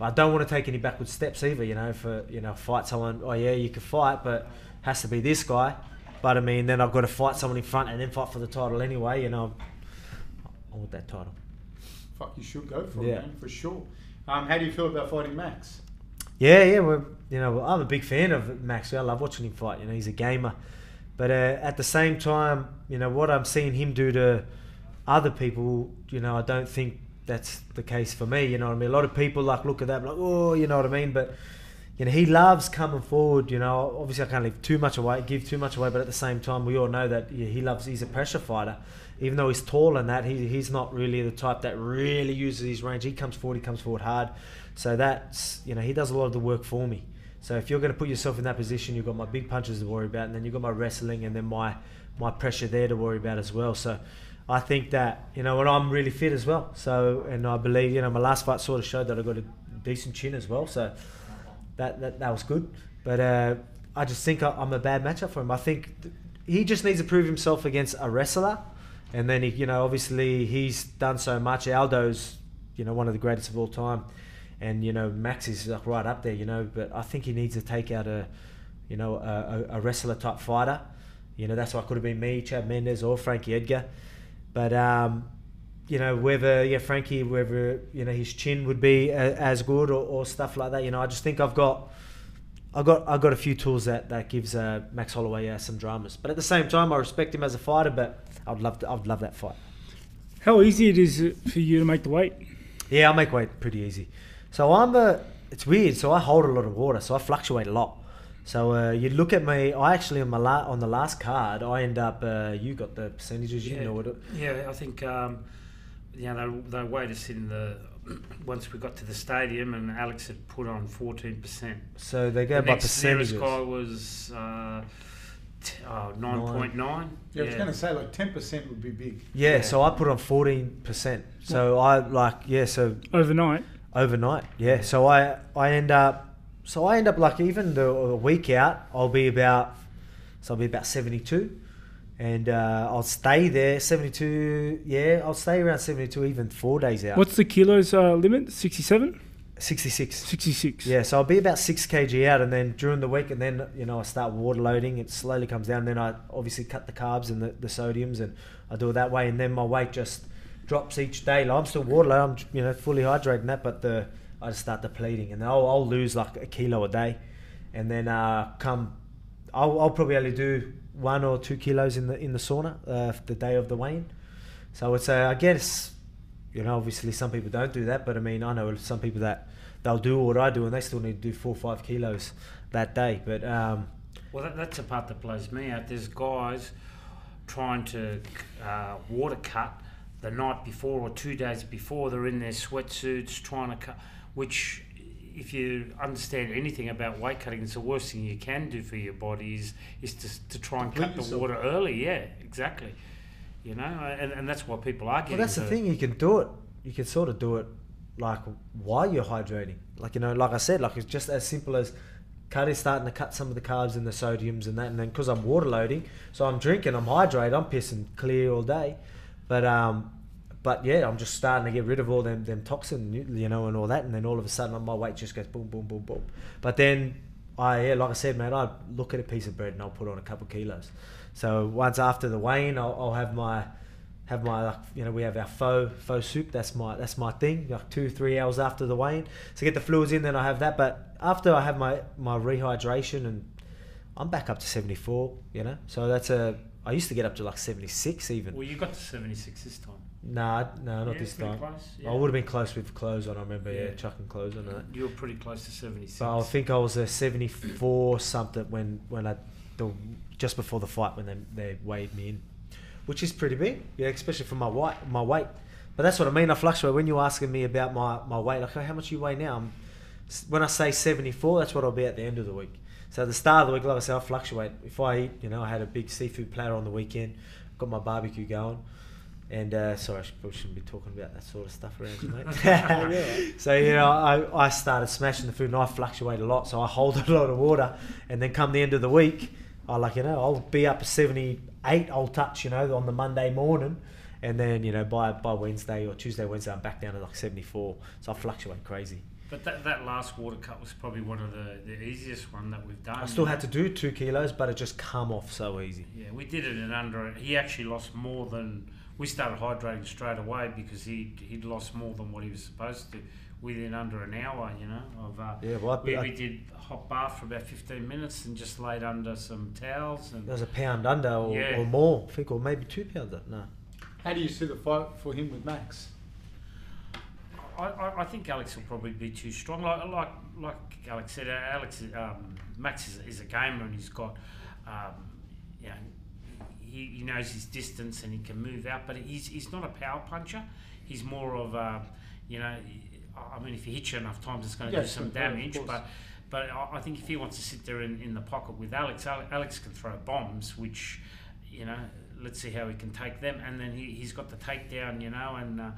But I don't want to take any backward steps either. You know, for you know, fight someone. Oh yeah, you can fight, but has to be this guy. But I mean, then I've got to fight someone in front and then fight for the title anyway. You know, I want that title. Fuck, you should go for Yeah. it, man, for sure. Um, how do you feel about fighting Max? Yeah, yeah. Well, you know, I'm a big fan of Max. I love watching him fight. You know, he's a gamer. But uh, at the same time, you know, what I'm seeing him do to other people, you know, I don't think that's the case for me. You know what I mean? A lot of people like look at that, like, oh, you know what I mean? But you know, he loves coming forward. You know, obviously I can't leave too much away, give too much away, but at the same time, we all know that yeah, he loves. He's a pressure fighter, even though he's tall and that. He, he's not really the type that really uses his range. He comes forward, he comes forward hard. So that's you know, he does a lot of the work for me. So if you're going to put yourself in that position, you've got my big punches to worry about, and then you've got my wrestling, and then my my pressure there to worry about as well. So I think that you know, and I'm really fit as well. So and I believe you know, my last fight sort of showed that I got a decent chin as well. So that that, that was good. But uh, I just think I, I'm a bad matchup for him. I think th- he just needs to prove himself against a wrestler, and then he, you know, obviously he's done so much. Aldo's you know one of the greatest of all time, and you know Max is like right up there. You know, but I think he needs to take out a you know a, a wrestler type fighter. You know that's why it could have been me, Chad Mendes, or Frankie Edgar. But um, you know whether yeah Frankie whether you know his chin would be a, as good or, or stuff like that. You know I just think I've got. I got I got a few tools that that gives uh, Max Holloway uh, some dramas, but at the same time I respect him as a fighter. But I'd love to, I'd love that fight. How easy it is for you to make the weight? Yeah, I make weight pretty easy. So I'm a. It's weird. So I hold a lot of water. So I fluctuate a lot. So uh, you look at me. I actually on my la- on the last card, I end up. Uh, you got the percentages. You Yeah. know what? It, Yeah, I think um, you know they, they weighed us in the once we got to the stadium, and Alex had put on fourteen percent. so they go The by next nearest percentages. guy was uh, t- oh, nine point nine. Yeah, I was going to say like ten percent would be big. Yeah, Yeah. So I put on fourteen percent. So I like yeah. So Overnight, overnight. Yeah. So I I end up so I end up like even the, the week out I'll be about so I'll be about seventy two. And uh, I'll stay there, 72. Yeah, I'll stay around 72 even four days out. what's the kilos uh, limit? 67? 66. 66. Yeah, so I'll be about six kg out, and then during the week, and then you know I start water loading. It slowly comes down. Then I obviously cut the carbs and the, the sodiums, and I do it that way. And then my weight just drops each day. Like I'm still water load. I'm you know fully hydrating that, but the I just start depleting, and I'll, I'll lose like a kilo a day, and then uh, come, I'll, I'll probably only do one or two kilos in the in the sauna uh, the day of the weigh-in. So I would say, I guess, you know, obviously some people don't do that, but I mean, I know some people that they'll do what I do, and they still need to do four or five kilos that day. But um, well, that, that's the part that blows me out. There's guys trying to uh, water cut the night before or two days before. They're in their sweatsuits trying to cut, which if you understand anything about weight cutting, it's the worst thing you can do for your body is, is to, to try and cut the water early. Yeah, exactly. You know, and, and that's why people are getting. Well, that's the thing. You can do it. You can sort of do it like while you're hydrating. Like you know, like I said, like it's just as simple as cutting, starting to cut some of the carbs and the sodiums and that, and then because I'm water loading, so I'm drinking, I'm hydrated, I'm pissing clear all day, but um, but yeah, I'm just starting to get rid of all them them toxin, you know, and all that, and then all of a sudden my weight just goes boom, boom, boom, boom. But then I, yeah, like I said, man, I look at a piece of bread and I'll put on a couple of kilos. So once after the weighing, I'll, I'll have my have my like you know we have our pho pho soup. That's my that's my thing like two three hours after the weigh so get the fluids in then I have that. But after I have my my rehydration and I'm back up to 74 you know? So that's a I used to get up to like 76 even. Well you got to 76 this time Nah, no, not yeah, this time. Close, yeah. I would have been close with clothes on. I remember, yeah, yeah chucking clothes on that. You were pretty close to seventy six. But I think I was a seventy four something when when I the just before the fight when they they weighed me in which is pretty big, yeah, especially for my weight. My weight, but that's what I mean. I fluctuate. When you're asking me about my, my weight, like oh, how much you weigh now, I'm, when I say 74, that's what I'll be at the end of the week. So at the start of the week, like I said, I fluctuate. If I eat, you know, I had a big seafood platter on the weekend, got my barbecue going. And uh, sorry, I probably shouldn't be talking about that sort of stuff around you, mate. so you know, I, I started smashing the food, and I fluctuate a lot. So I hold a lot of water, and then come the end of the week, I like you know I'll be up to seventy eight I'll touch, you know, on the Monday morning. And then, you know, by, by Wednesday or Tuesday, Wednesday, I'm back down to like 74. So I fluctuate crazy. But that, that last water cut was probably one of the, the easiest one that we've done. I still had to do two kilos, but it just come off so easy. Yeah, we did it in under. He actually lost more than we started hydrating straight away because he he'd lost more than what he was supposed to within under an hour. You know, of uh, yeah, well, we, we did hot bath for about 15 minutes and just laid under some towels. And there was a pound under or, yeah. or more, I think, or maybe two pounds. No. How do you see the fight for him with Max? I, I, I think Alex will probably be too strong. Like like like Alex said, Alex um, Max is, is, a gamer and he's got, um, you know, he, he knows his distance and he can move out. But he's he's not a power puncher. He's more of a, you know, I mean, if you hit you enough times, it's going to do some damage. But but I think if he wants to sit there in, in the pocket with Alex, Alex can throw bombs, which, you know, let's see how he can take them. And then he, he's got the takedown, you know, and uh,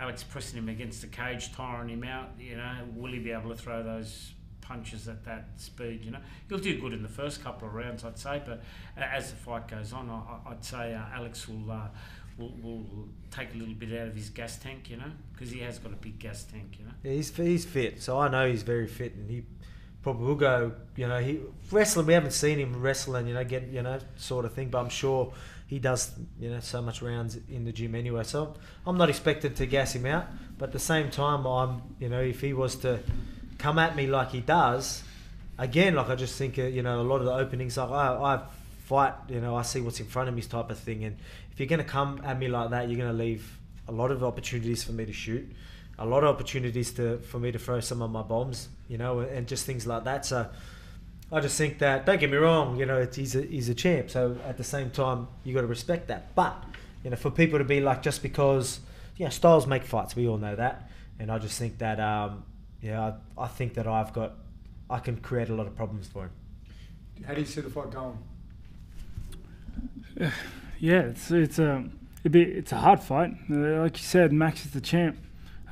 Alex pressing him against the cage, tiring him out, you know, will he be able to throw those punches at that speed, you know? He'll do good in the first couple of rounds, I'd say, but as the fight goes on, I, would say uh, Alex will, uh, will, will take a little bit out of his gas tank, you know, because he has got a big gas tank, you know? Yeah, he's, he's fit, so I know he's very fit, and he probably will go. You know, he wrestling. We haven't seen him wrestling. You know, get you know sort of thing. But I'm sure he does. You know, so much rounds in the gym anyway. So I'm not expected to gas him out. But at the same time, I'm. You know, if he was to come at me like he does, again, like I just think uh, you know a lot of the openings. Like I, I fight. You know, I see what's in front of me, type of thing. And if you're going to come at me like that, you're going to leave a lot of opportunities for me to shoot a lot of opportunities to for me to throw some of my bombs, you know, and just things like that. So I just think that don't get me wrong, you know, he's a he's a champ. So at the same time, you got to respect that. But you know, for people to be like just because yeah, styles make fights, we all know that, and I just think that um, yeah, I, I think that I've got I can create a lot of problems for him. How do you see the fight going? Yeah, it's it's a um, be, it's a hard fight. Uh, like you said, Max is the champ.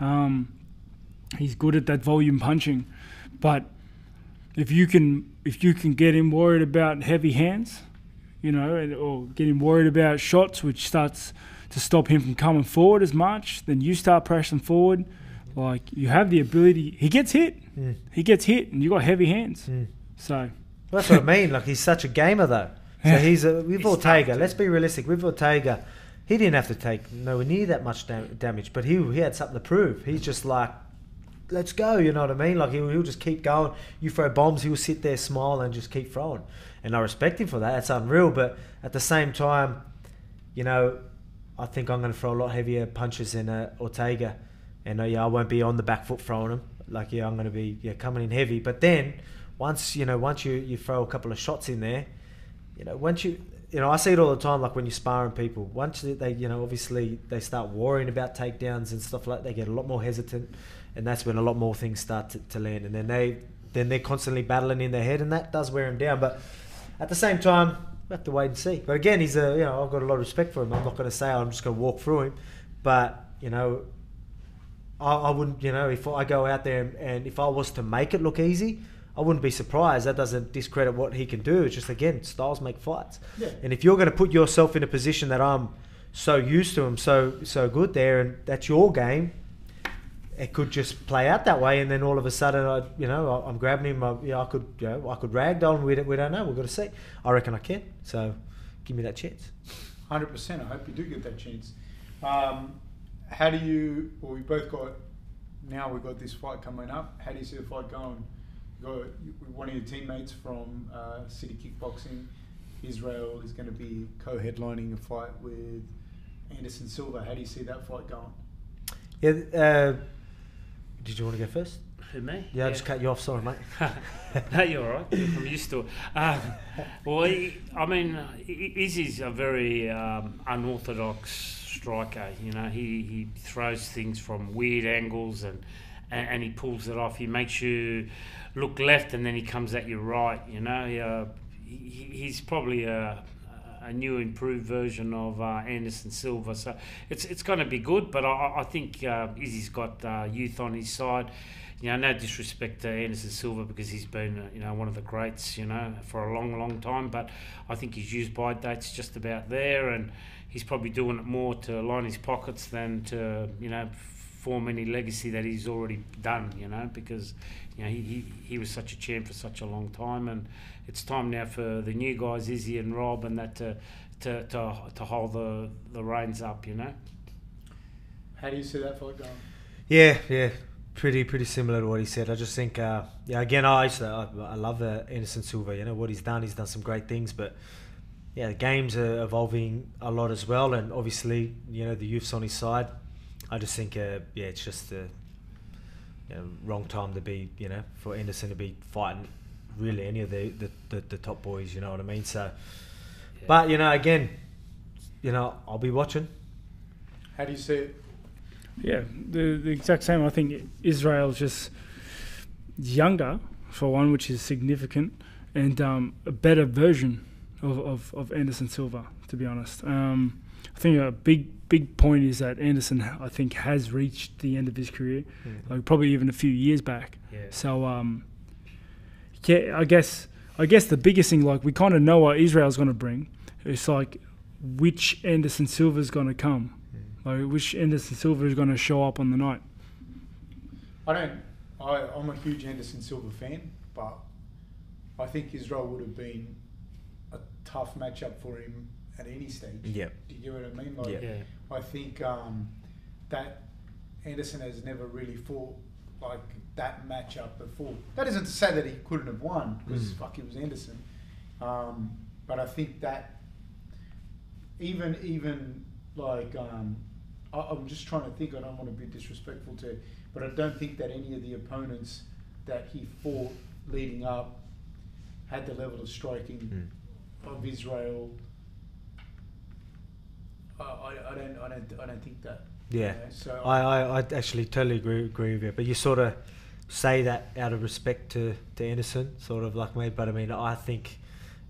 Um, he's good at that volume punching, but if you can if you can get him worried about heavy hands, you know, or get him worried about shots, which starts to stop him from coming forward as much, then you start pressing forward. Like you have the ability. He gets hit. Mm. He gets hit, and you got heavy hands. Mm. So that's what I mean. Like he's such a gamer, though. So he's a, with he's Ortega. Let's be realistic. With Ortega, he didn't have to take nowhere near that much dam- damage, but he he had something to prove. He's just like, let's go. You know what I mean? Like he'll, he'll just keep going. You throw bombs, he'll sit there, smile, and just keep throwing. And I respect him for that. That's unreal. But at the same time, you know, I think I'm going to throw a lot heavier punches than uh, Ortega, and uh, yeah, I won't be on the back foot throwing them. Like yeah, I'm going to be yeah coming in heavy. But then once you know, once you you throw a couple of shots in there, you know, once you you know, I see it all the time. Like when you're sparring people, once they, you know, obviously they start worrying about takedowns and stuff like, that, they get a lot more hesitant, and that's when a lot more things start to, to land. And then they, then they're constantly battling in their head, and that does wear them down. But at the same time, we have to wait and see. But again, he's a, you know, I've got a lot of respect for him. I'm not going to say I'm just going to walk through him, but you know, I, I wouldn't, you know, if I go out there and, and if I was to make it look easy. I wouldn't be surprised. That doesn't discredit what he can do. It's just again, styles make fights. Yeah. And if you're going to put yourself in a position that I'm so used to him, so so good there, and that's your game, it could just play out that way. And then all of a sudden, I, you know, I, am grabbing him. I, yeah, I could, you know, I could ragdoll. We don't, we don't know. We've got to see. I reckon I can. So, give me that chance. Hundred percent. I hope you do get that chance. Um, how do you? Well, we both got. Now we've got this fight coming up. How do you see the fight going? got one of your teammates from uh, City Kickboxing, Israel, is going to be co-headlining a fight with Anderson Silva. How do you see that fight going? Yeah. Uh, did you want to go first? Who me? Yeah, yeah. I just cut you off. Sorry, mate. no, you're all right. I'm used to it. Um, well, he, I mean, Izzy's a very um, unorthodox striker. You know, he, he throws things from weird angles and, and, and he pulls it off. He makes you look left and then he comes at you right. You know, uh, he, he's probably a, a new improved version of uh, Anderson Silva. So it's it's going to be good, but I, I think uh, Izzy's got uh, youth on his side. You know, no disrespect to Anderson Silva because he's been uh, you know one of the greats you know for a long long time, but I think his use by date's just about there, and he's probably doing it more to line his pockets than to you know form any legacy that he's already done. You know, because you know, he, he, he was such a champ for such a long time, and it's time now for the new guys, Izzy and Rob, and that to to, to, to hold the, the reins up, you know. How do you see that fight going? Yeah, yeah, pretty pretty similar to what he said. I just think, uh, yeah, again, I used to, I, I love uh, Anderson Silva. You know what he's done. He's done some great things, but yeah, the games are evolving a lot as well, and obviously, you know, the youth's on his side. I just think, uh, yeah, it's just uh, you know, wrong time to be, you know, for Anderson to be fighting really any of the, the, the, the top boys, you know what I mean? So, yeah. but, you know, again, you know, I'll be watching. How do you see it? Yeah, the, the exact same. I think Israel's just younger, for one, which is significant, and um, a better version of, of, of Anderson Silva, to be honest. Um, I think a big big point is that Anderson, I think, has reached the end of his career, mm-hmm. like probably even a few years back. Yeah. So, um, yeah, I guess I guess the biggest thing, like we kind of know what Israel's going to bring. It's like which Anderson Silva is going to come, mm. like which Anderson Silva is going to show up on the night. I don't. I, I'm a huge Anderson Silva fan, but I think Israel would have been a tough matchup for him at any stage. Yeah. Do you get what I mean? Like, yeah. I think um, that Anderson has never really fought like that matchup before. That isn't to say that he couldn't have won because mm. fuck, it was Anderson. Um, but I think that even even like um, I, am just trying to think. I don't want to be disrespectful to, but I don't think that any of the opponents that he fought leading up had the level of striking mm. Of Israel I, I don't, I don't, I don't think that. Yeah. You know, so I, I, I actually totally agree, agree with you. But you sort of say that out of respect to, to Anderson, sort of like me. But I mean, I think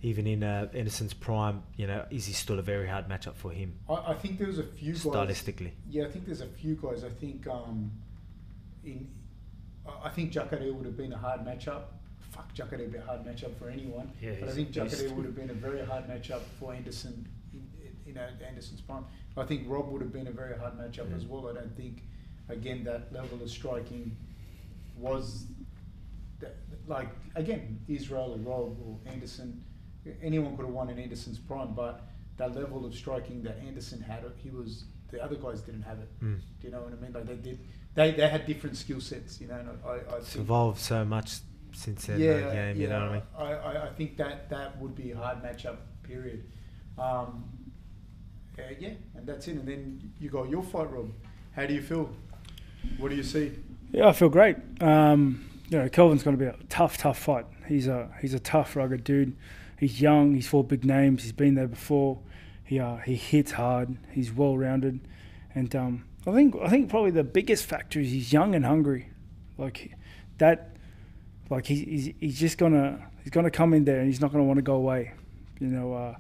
even in uh, Anderson's prime, you know, is he still a very hard matchup for him? I, I think there's a few guys. Stylistically. Yeah, I think there's a few guys. I think um, in, I think Jacare would have been a hard matchup. Fuck, Jacare would be a hard matchup for anyone. Yeah, but I think Jacare would have been a very hard matchup for Anderson you know Anderson's prime. I think Rob would have been a very hard matchup as well. I don't think, again, that level of striking was that, like again Israel or Rob or Anderson. Anyone could have won in Anderson's prime, but that level of striking that Anderson had, he was the other guys didn't have it. Mm. Do you know what I mean? Like they did, they they had different skill sets. You know, and I, I It's evolved so much since then. yeah, the game, yeah, you know what I mean? I, I, I think that that would be a hard matchup. Period. Um, uh, yeah, and that's it. And then you got your fight, Rob. How do you feel? What do you see? Yeah, I feel great. Um, you know, Kelvin's going to be a tough, tough fight. He's a he's a tough, rugged dude. He's young. He's fought big names. He's been there before. He uh, he hits hard. He's well rounded, and um, I think I think probably the biggest factor is he's young and hungry. Like that, like he, he's he's just gonna he's gonna come in there and he's not gonna want to go away. You know. Uh,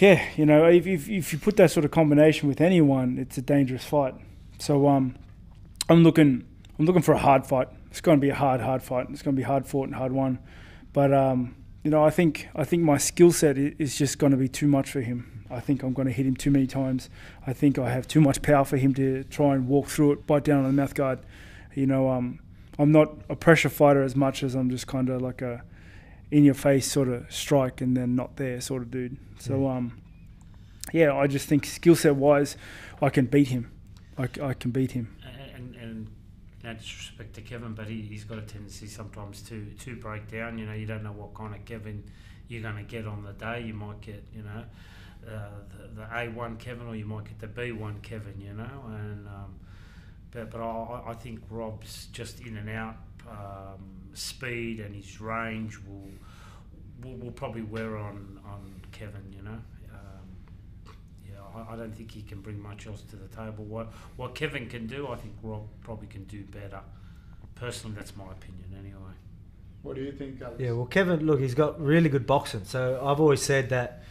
yeah, you know, if, if if you put that sort of combination with anyone, it's a dangerous fight. So um, I'm looking I'm looking for a hard fight. It's going to be a hard, hard fight. It's going to be hard fought and hard won. But um, you know, I think I think my skill set is just going to be too much for him. I think I'm going to hit him too many times. I think I have too much power for him to try and walk through it, bite down on the mouth guard. You know, um, I'm not a pressure fighter as much as I'm just kind of like a in your face sort of strike and then not there sort of dude. So um, yeah, I just think skill set wise, I can beat him. I can beat him. and, and no disrespect to Kevin, but he, he's got a tendency sometimes to, to break down. You know, you don't know what kind of Kevin you're going to get on the day. You might get, you know, uh, the, the A1 Kevin or you might get the B1 Kevin, you know. And um, But, but I, I think Rob's just in and out um, speed and his range will, will, will probably wear on, on Kevin, you know. Um, yeah, I, I don't think he can bring much else to the table. What what Kevin can do, I think Rob probably can do better. Personally, that's my opinion anyway. What do you think, Alex? Yeah, well, Kevin, look, he's got really good boxing. So I've always said that.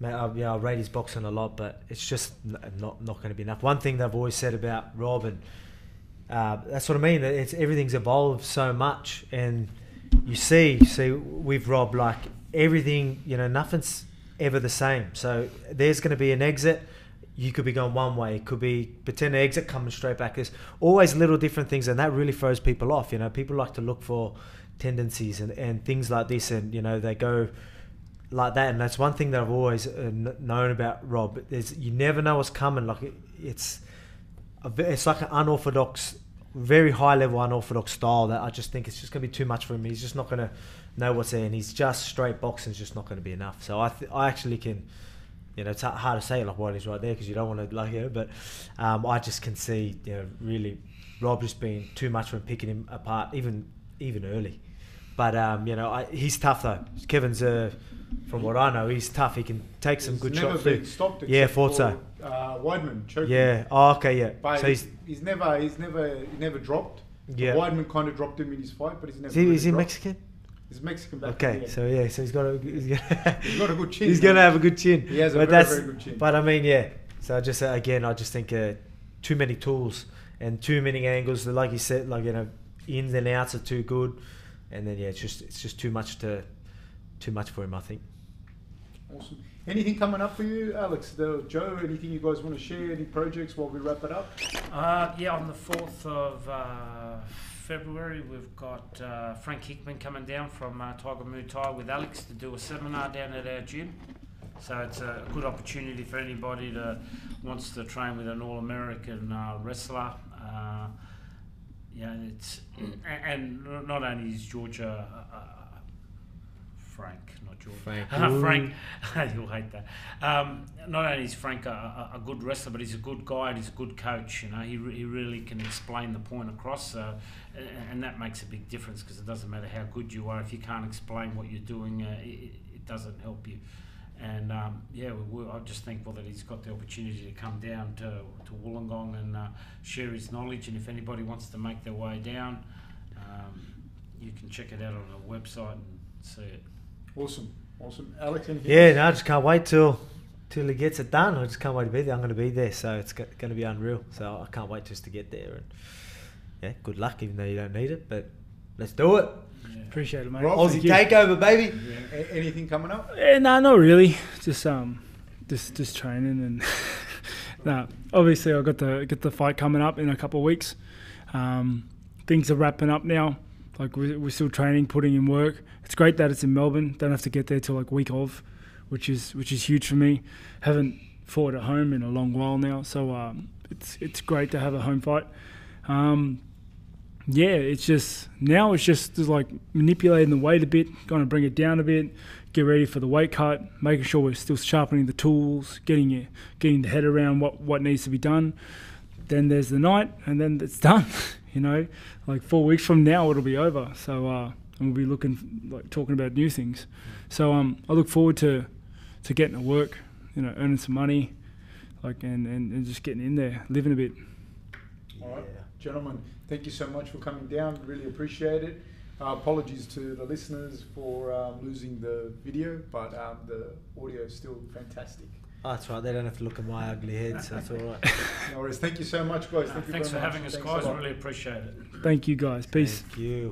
Man, I, yeah, I rate his boxing a lot, but it's just not not going to be enough. One thing that I've always said about Rob, and uh, that's what I mean. It's everything's evolved so much, and you see, see with Rob, like everything, you know, nothing's ever the same. So there's going to be an exit. You could be going one way. It could be pretend exit coming straight back. There's always little different things, and that really throws people off. You know, people like to look for tendencies and, and things like this, and you know they go like that. And that's one thing that I've always uh, known about Rob. Is you never know what's coming. Like it, it's a, it's like an unorthodox, very high level unorthodox style that I just think it's just going to be too much for him. He's just not going to know what's there, and he's just straight boxing is just not going to be enough. So I th- I actually can. You know, it's hard to say like while he's right there because you don't want to like you know, but um, I just can see you know really Rob just being too much for him, picking him apart even even early. But um, you know, I, he's tough though. Kevin's uh, from what I know, he's tough. He can take some good never shots been stopped. Yeah, except thought so. for, Uh, Weidman choking. Yeah. Oh, okay. Yeah. But so he's he's, never, he's never, he never dropped. yeah. Weidman kind of dropped him in his fight, but he's never. Is he, really is he. Mexican? He's Mexican back. Okay. So yeah. So he's got a he's he's got a good chin. he's gonna have a good chin. He has a but very, very good chin. but I mean yeah. So I just uh, again I just think uh, too many tools and too many angles. Like you said, like you know, ins and outs are too good, and then yeah, it's just it's just too much to too much for him. I think. Awesome. Anything coming up for you, Alex? The, Joe, anything you guys want to share? Any projects while we wrap it up? Uh, yeah, on the 4th of uh, February, we've got uh, Frank Hickman coming down from uh, Tiger Muay Thai with Alex to do a seminar down at our gym. So it's a good opportunity for anybody that wants to train with an all-American uh, wrestler. Uh, yeah, it's and not only is Georgia Frank, not George. Frank. Frank, you'll hate that. Um, not only is Frank a, a, good wrestler, but he's a good guy and he's a good coach. You know, he, re- he really can explain the point across, uh, and, and that makes a big difference because it doesn't matter how good you are if you can't explain what you're doing, uh, it, it doesn't help you. And um, yeah, we, we, I'm just thankful that he's got the opportunity to come down to, to Wollongong and uh, share his knowledge. And if anybody wants to make their way down, um, you can check it out on the website and see it. Awesome. Awesome. Alex. Yeah, no, I just can't wait till till he gets it done. I just can't wait to be there. I'm going to be there, so it's going to be unreal. So I can't wait just to get there. And yeah, good luck, even though you don't need it. But let's do it. Yeah. Appreciate it, mate. Rob, Aussie takeover, baby. A- anything coming up? Eh, nah, not really. Just um, just just training and nah. Obviously, I got the get the fight coming up in a couple of weeks. Um, things are wrapping up now. Like we're, we're still training, putting in work. It's great that it's in Melbourne. Don't have to get there till like week of, which is which is huge for me. Haven't fought at home in a long while now. So um, it's it's great to have a home fight. Um, yeah, it's just now it's just, like manipulating the weight a bit, going to bring it down a bit, get ready for the weight cut, making sure we're still sharpening the tools, getting it, getting the head around what what needs to be done. Then there's the night, and then it's done. you know, like four weeks from now it'll be over. So uh, and we'll be looking like talking about new things. So um, I look forward to to getting to work, you know, earning some money, like and, and, and just getting in there, living a bit. All right, gentlemen, thank you so much for coming down. Really appreciate it. Uh, apologies to the listeners for um, losing the video, but um, the audio is still fantastic. Oh, that's right. They don't have to look at my ugly head, so that's all right. No worries. Thank you so much, guys. Thank you Thanks for much. having us, Thanks guys. Really appreciate it. Thank you guys. Peace. Thank you.